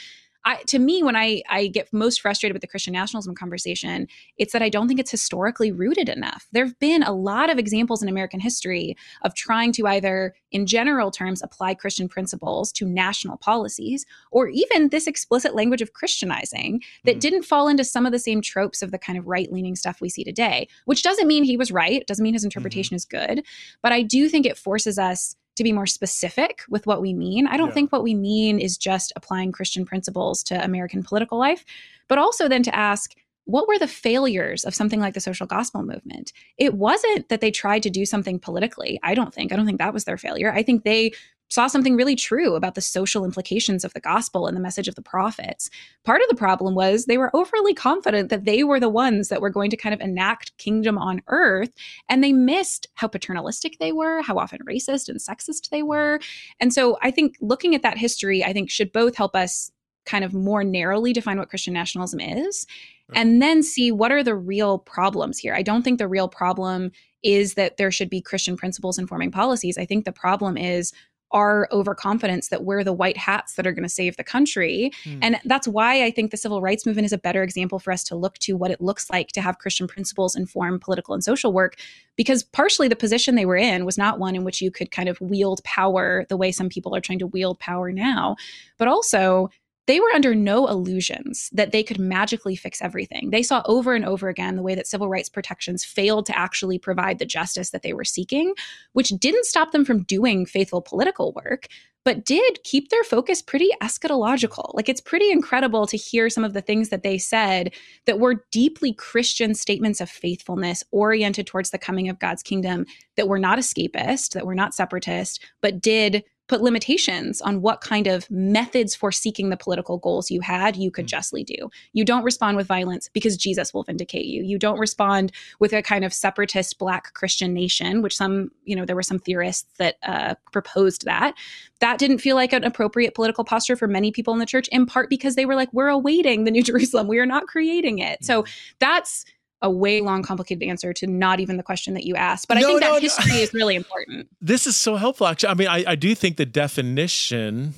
I, to me, when I, I get most frustrated with the Christian nationalism conversation, it's that I don't think it's historically rooted enough. There have been a lot of examples in American history of trying to either, in general terms, apply Christian principles to national policies, or even this explicit language of Christianizing that mm. didn't fall into some of the same tropes of the kind of right leaning stuff we see today, which doesn't mean he was right. Doesn't mean his mm-hmm. interpretation mm-hmm. is good. But I do think it forces us to be more specific with what we mean. I don't yeah. think what we mean is just applying Christian principles to American political life, but also then to ask, what were the failures of something like the social gospel movement? It wasn't that they tried to do something politically. I don't think. I don't think that was their failure. I think they saw something really true about the social implications of the gospel and the message of the prophets. Part of the problem was they were overly confident that they were the ones that were going to kind of enact kingdom on earth, and they missed how paternalistic they were, how often racist and sexist they were. And so I think looking at that history, I think should both help us kind of more narrowly define what Christian nationalism is and then see what are the real problems here. I don't think the real problem is that there should be Christian principles informing policies. I think the problem is our overconfidence that we're the white hats that are going to save the country. Mm. And that's why I think the civil rights movement is a better example for us to look to what it looks like to have Christian principles inform political and social work. Because partially the position they were in was not one in which you could kind of wield power the way some people are trying to wield power now, but also they were under no illusions that they could magically fix everything. They saw over and over again the way that civil rights protections failed to actually provide the justice that they were seeking, which didn't stop them from doing faithful political work, but did keep their focus pretty eschatological. Like it's pretty incredible to hear some of the things that they said that were deeply Christian statements of faithfulness oriented towards the coming of God's kingdom that were not escapist, that were not separatist, but did put limitations on what kind of methods for seeking the political goals you had you could mm. justly do. You don't respond with violence because Jesus will vindicate you. You don't respond with a kind of separatist black Christian nation, which some, you know, there were some theorists that uh, proposed that. That didn't feel like an appropriate political posture for many people in the church, in part because they were like, we're awaiting the New Jerusalem. We are not creating it. So mm. that's a way long, complicated answer to not even the question that you asked. But no, I think that no, history no. is really important. This is so helpful, actually. I mean, I, I do think the definition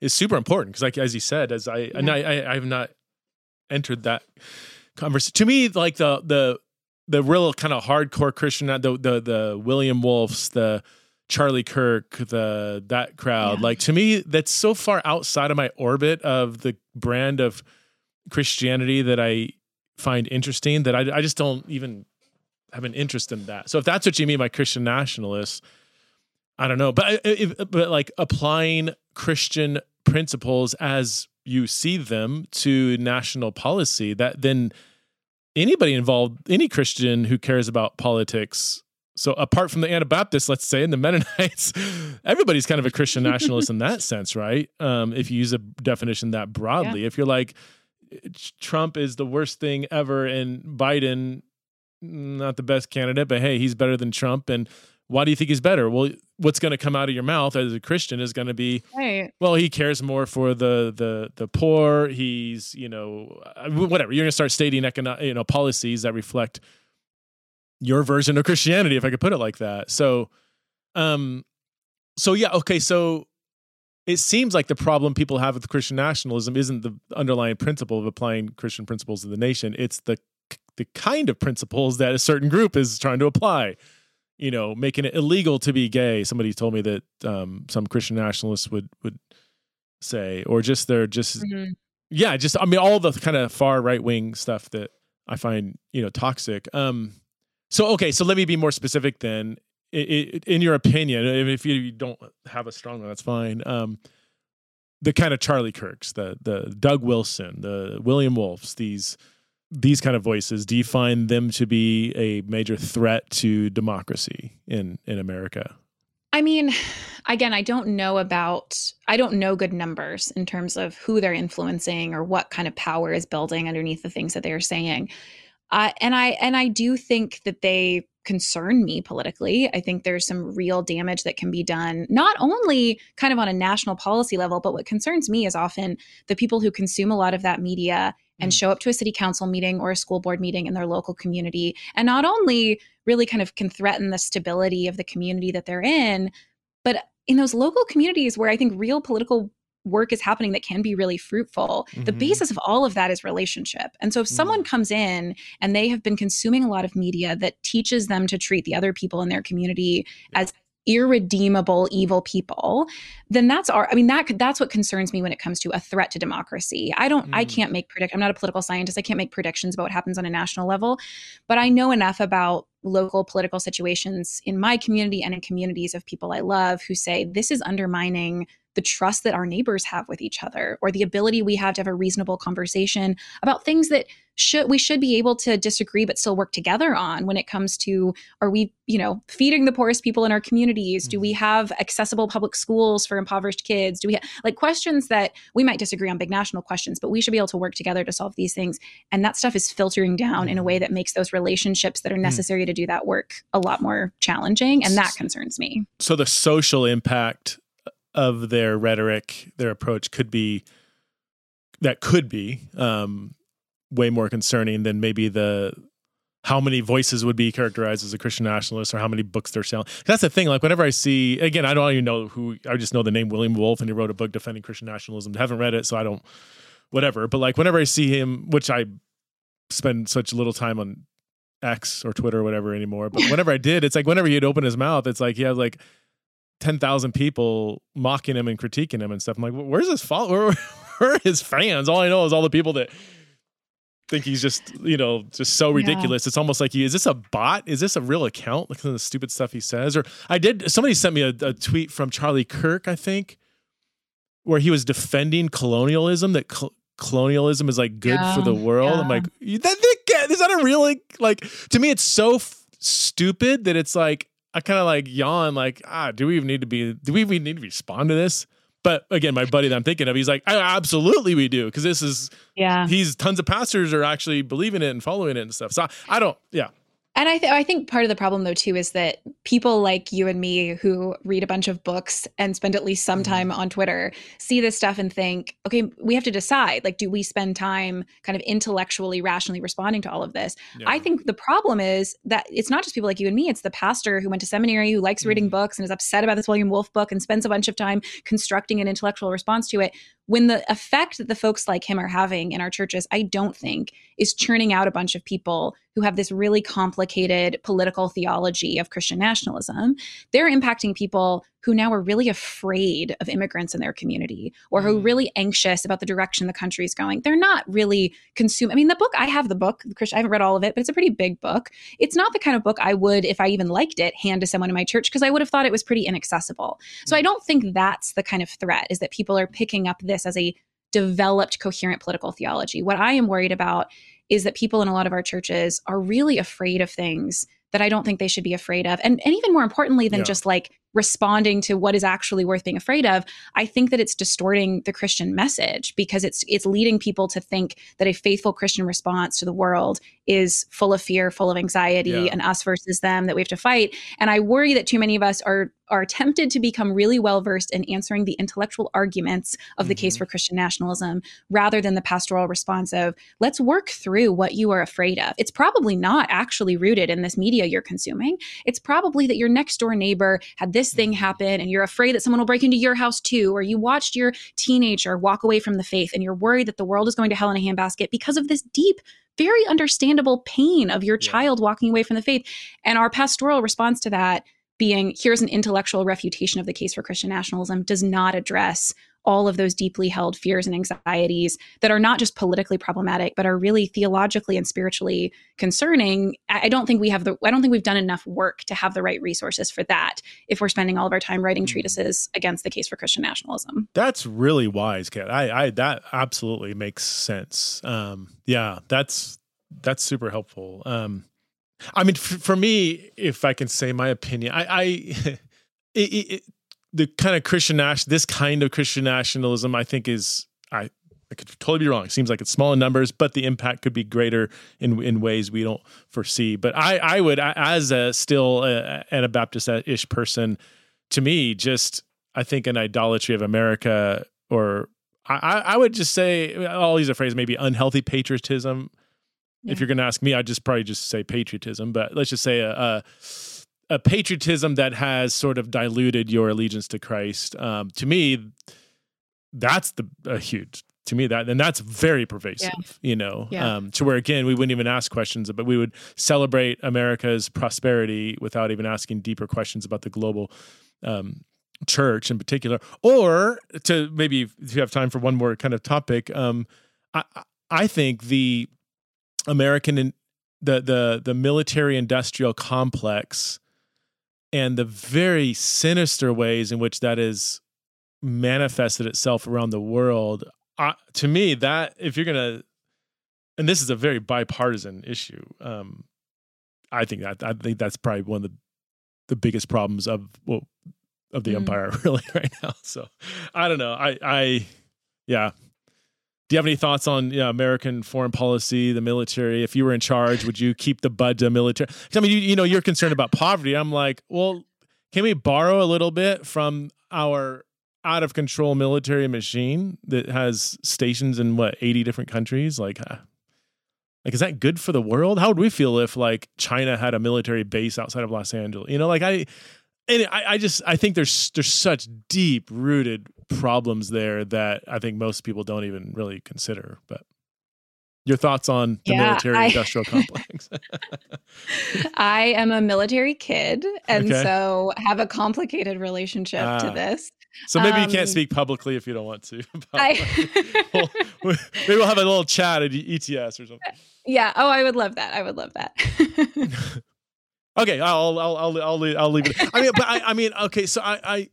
is super important because, like as you said, as I yeah. and I, I, I have not entered that conversation. To me, like the the the real kind of hardcore Christian, the the the William Wolfs, the Charlie Kirk, the that crowd, yeah. like to me, that's so far outside of my orbit of the brand of Christianity that I find interesting that I, I just don't even have an interest in that. So if that's what you mean by Christian nationalists, I don't know. But if, but like applying Christian principles as you see them to national policy, that then anybody involved, any Christian who cares about politics. So apart from the Anabaptists, let's say, and the Mennonites, everybody's kind of a Christian nationalist in that sense, right? Um, if you use a definition that broadly, yeah. if you're like, Trump is the worst thing ever and Biden not the best candidate, but hey, he's better than Trump. And why do you think he's better? Well, what's going to come out of your mouth as a Christian is going to be, right. well, he cares more for the the the poor. He's you know uh, whatever. You're going to start stating economic you know policies that reflect your version of Christianity, if I could put it like that. So, um, so yeah, okay, so it seems like the problem people have with Christian nationalism isn't the underlying principle of applying Christian principles to the nation. It's the the kind of principles that a certain group is trying to apply. You know, making it illegal to be gay. Somebody told me that um, some Christian nationalists would would say, or just they're just mm-hmm. yeah, just I mean all the kind of far right wing stuff that I find you know toxic. Um, so okay, so let me be more specific then in your opinion, if you don't have a strong one, that's fine. Um, the kind of Charlie Kirks, the the Doug Wilson, the William Wolfs, these these kind of voices, do you find them to be a major threat to democracy in in America? I mean, again, I don't know about I don't know good numbers in terms of who they're influencing or what kind of power is building underneath the things that they are saying. Uh, and I and I do think that they concern me politically. I think there's some real damage that can be done, not only kind of on a national policy level, but what concerns me is often the people who consume a lot of that media and mm. show up to a city council meeting or a school board meeting in their local community and not only really kind of can threaten the stability of the community that they're in, but in those local communities where I think real political work is happening that can be really fruitful. Mm-hmm. The basis of all of that is relationship. And so if mm-hmm. someone comes in and they have been consuming a lot of media that teaches them to treat the other people in their community as irredeemable evil people then that's our i mean that that's what concerns me when it comes to a threat to democracy i don't mm. i can't make predict i'm not a political scientist i can't make predictions about what happens on a national level but i know enough about local political situations in my community and in communities of people i love who say this is undermining the trust that our neighbors have with each other or the ability we have to have a reasonable conversation about things that should we should be able to disagree but still work together on when it comes to are we you know feeding the poorest people in our communities do we mm-hmm. have accessible public schools for impoverished kids do we have like questions that we might disagree on big national questions but we should be able to work together to solve these things and that stuff is filtering down in a way mm-hmm. that makes those relationships that are mm. necessary to do that work a lot more challenging and that concerns me so the social impact of their rhetoric, their approach could be that could be um, way more concerning than maybe the how many voices would be characterized as a Christian nationalist or how many books they're selling. That's the thing. Like whenever I see, again, I don't even know who. I just know the name William Wolfe and he wrote a book defending Christian nationalism. Haven't read it, so I don't. Whatever. But like whenever I see him, which I spend such little time on X or Twitter or whatever anymore, but whenever I did, it's like whenever he'd open his mouth, it's like he has like 10,000 people mocking him and critiquing him and stuff. I'm like, where's this follow? Where, or his fans. All I know is all the people that think he's just you know just so ridiculous. Yeah. It's almost like he is this a bot? Is this a real account? Look at the stupid stuff he says. Or I did. Somebody sent me a, a tweet from Charlie Kirk, I think, where he was defending colonialism. That cl- colonialism is like good yeah, for the world. Yeah. I'm like, that, that, is that a real like, like to me? It's so f- stupid that it's like I kind of like yawn. Like, ah, do we even need to be? Do we even need to respond to this? But again, my buddy that I'm thinking of, he's like, absolutely we do. Cause this is, yeah, he's tons of pastors are actually believing it and following it and stuff. So I, I don't, yeah. And I, th- I think part of the problem, though, too, is that people like you and me who read a bunch of books and spend at least some mm-hmm. time on Twitter see this stuff and think, okay, we have to decide. Like, do we spend time kind of intellectually, rationally responding to all of this? Yeah. I think the problem is that it's not just people like you and me, it's the pastor who went to seminary, who likes mm-hmm. reading books and is upset about this William Wolfe book and spends a bunch of time constructing an intellectual response to it when the effect that the folks like him are having in our churches, I don't think is churning out a bunch of people who have this really complicated political theology of Christian nationalism. They're impacting people who now are really afraid of immigrants in their community or who are mm. really anxious about the direction the country is going. They're not really consuming. I mean, the book, I have the book, Christian, I haven't read all of it, but it's a pretty big book. It's not the kind of book I would, if I even liked it, hand to someone in my church because I would have thought it was pretty inaccessible. So I mm. don't think that's the kind of threat is that people are picking up this as a developed, coherent political theology. What I am worried about is that people in a lot of our churches are really afraid of things that I don't think they should be afraid of. And, and even more importantly than yeah. just like responding to what is actually worth being afraid of, I think that it's distorting the Christian message because it's it's leading people to think that a faithful Christian response to the world is full of fear, full of anxiety, yeah. and us versus them that we have to fight. And I worry that too many of us are are tempted to become really well versed in answering the intellectual arguments of the mm-hmm. case for Christian nationalism rather than the pastoral response of let's work through what you are afraid of. It's probably not actually rooted in this media you're consuming. It's probably that your next door neighbor had this thing mm-hmm. happen and you're afraid that someone will break into your house too, or you watched your teenager walk away from the faith and you're worried that the world is going to hell in a handbasket because of this deep very understandable pain of your yeah. child walking away from the faith. And our pastoral response to that being here's an intellectual refutation of the case for Christian nationalism does not address all of those deeply held fears and anxieties that are not just politically problematic but are really theologically and spiritually concerning i don't think we have the i don't think we've done enough work to have the right resources for that if we're spending all of our time writing mm. treatises against the case for christian nationalism. That's really wise kat. I i that absolutely makes sense. Um yeah that's that's super helpful. Um I mean, for, for me, if I can say my opinion, I, I it, it, the kind of Christian national, this kind of Christian nationalism, I think is I. I could totally be wrong. It seems like it's small in numbers, but the impact could be greater in in ways we don't foresee. But I, I would, as a still a Anabaptist-ish person, to me, just I think an idolatry of America, or I, I would just say, I'll use a phrase, maybe unhealthy patriotism yeah. If you're going to ask me, I'd just probably just say patriotism, but let's just say a, a, a patriotism that has sort of diluted your allegiance to Christ. Um, to me, that's the a huge to me that and that's very pervasive yeah. you know yeah. um, to where again we wouldn't even ask questions but we would celebrate america's prosperity without even asking deeper questions about the global um, church in particular or to maybe if you have time for one more kind of topic um, I, I think the American and the the the military industrial complex and the very sinister ways in which that is manifested itself around the world uh, to me that if you're gonna and this is a very bipartisan issue um i think that i think that's probably one of the the biggest problems of well of the mm. empire really right now. So i don't know. I i yeah do you have any thoughts on you know, American foreign policy, the military? If you were in charge, would you keep the bud military? I mean, you, you know, you're concerned about poverty. I'm like, well, can we borrow a little bit from our out of control military machine that has stations in what 80 different countries? Like, uh, like is that good for the world? How would we feel if like China had a military base outside of Los Angeles? You know, like I, and I, I just I think there's there's such deep rooted problems there that I think most people don't even really consider. But your thoughts on the yeah, military I, industrial complex? I am a military kid, and okay. so have a complicated relationship uh, to ah. this. So maybe you Um, can't speak publicly if you don't want to. I. We'll- maybe we'll have a little chat at ETS or something. yeah. Oh, I would love that. I would love that. Okay, I'll I'll I'll I'll leave, I'll leave it. I mean, but I, I mean, okay, so I I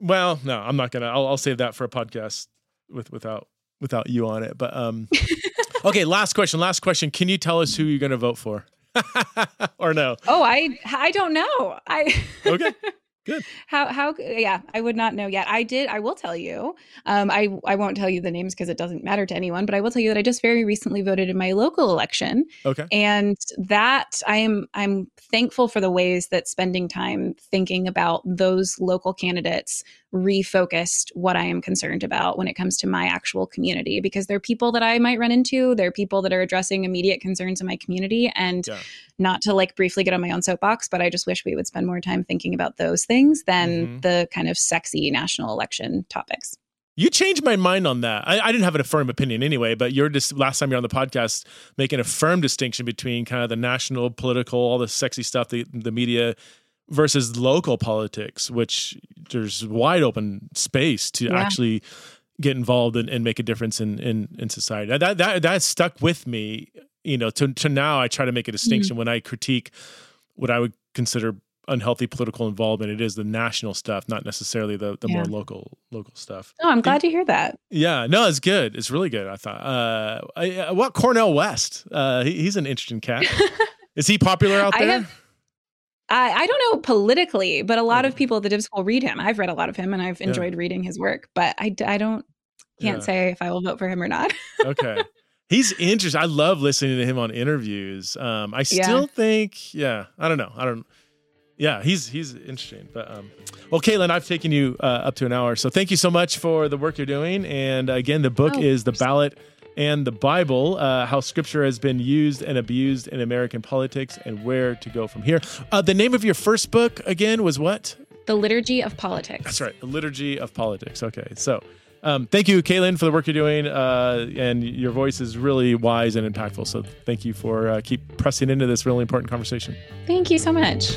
well, no, I'm not gonna. I'll I'll save that for a podcast with without without you on it. But um, okay, last question. Last question. Can you tell us who you're gonna vote for, or no? oh, I I don't know. I Okay, good. how how yeah i would not know yet i did i will tell you um i i won't tell you the names because it doesn't matter to anyone but i will tell you that i just very recently voted in my local election Okay. and that i am i'm thankful for the ways that spending time thinking about those local candidates refocused what i am concerned about when it comes to my actual community because they're people that i might run into they're people that are addressing immediate concerns in my community and Yeah. not to like briefly get on my own soapbox but i just wish we would spend more time thinking about those things than Mhm. the kind of sexy national election topics You changed my mind on that. I, I didn't have a firm opinion anyway, but you're just last time you're on the podcast making a firm distinction between kind of the national political, all the sexy stuff, the the media versus local politics, which there's wide open space to Yeah. actually get involved and, and make a difference in in, in society. That that that stuck with me. You know, to to now I try to make a distinction when I critique what I would consider unhealthy political involvement. It is the national stuff, not necessarily the the more local local stuff. oh i'm glad to hear that Yeah, no, it's good. It's really good. I thought. Uh, I, uh, what Cornel West? Uh, he, he's an interesting cat. Is he popular out there? I, I don't know politically, but a lot Yeah. of people at the Div School read him. I've read a lot of him and I've Yeah. enjoyed reading his work, but I, I don't can't Yeah. say if I will vote for him or not. okay, he's interesting. I love listening to him on interviews. Um, I still think, yeah, I don't know. I don't. Yeah, he's he's interesting. But um, well, Kaitlyn, I've taken you uh, up to an hour, so thank you so much for the work you're doing. And again, the book Oh, is the ballot and the Bible: uh, How Scripture Has Been Used and Abused in American Politics, and Where to Go from Here. Uh, the name of your first book again was what? the Liturgy of Politics. That's right, the Liturgy of Politics. Okay, so. Um, thank you, Kaitlyn, for the work you're doing, uh, and your voice is really wise and impactful. So, thank you for uh, keep pressing into this really important conversation. Thank you so much.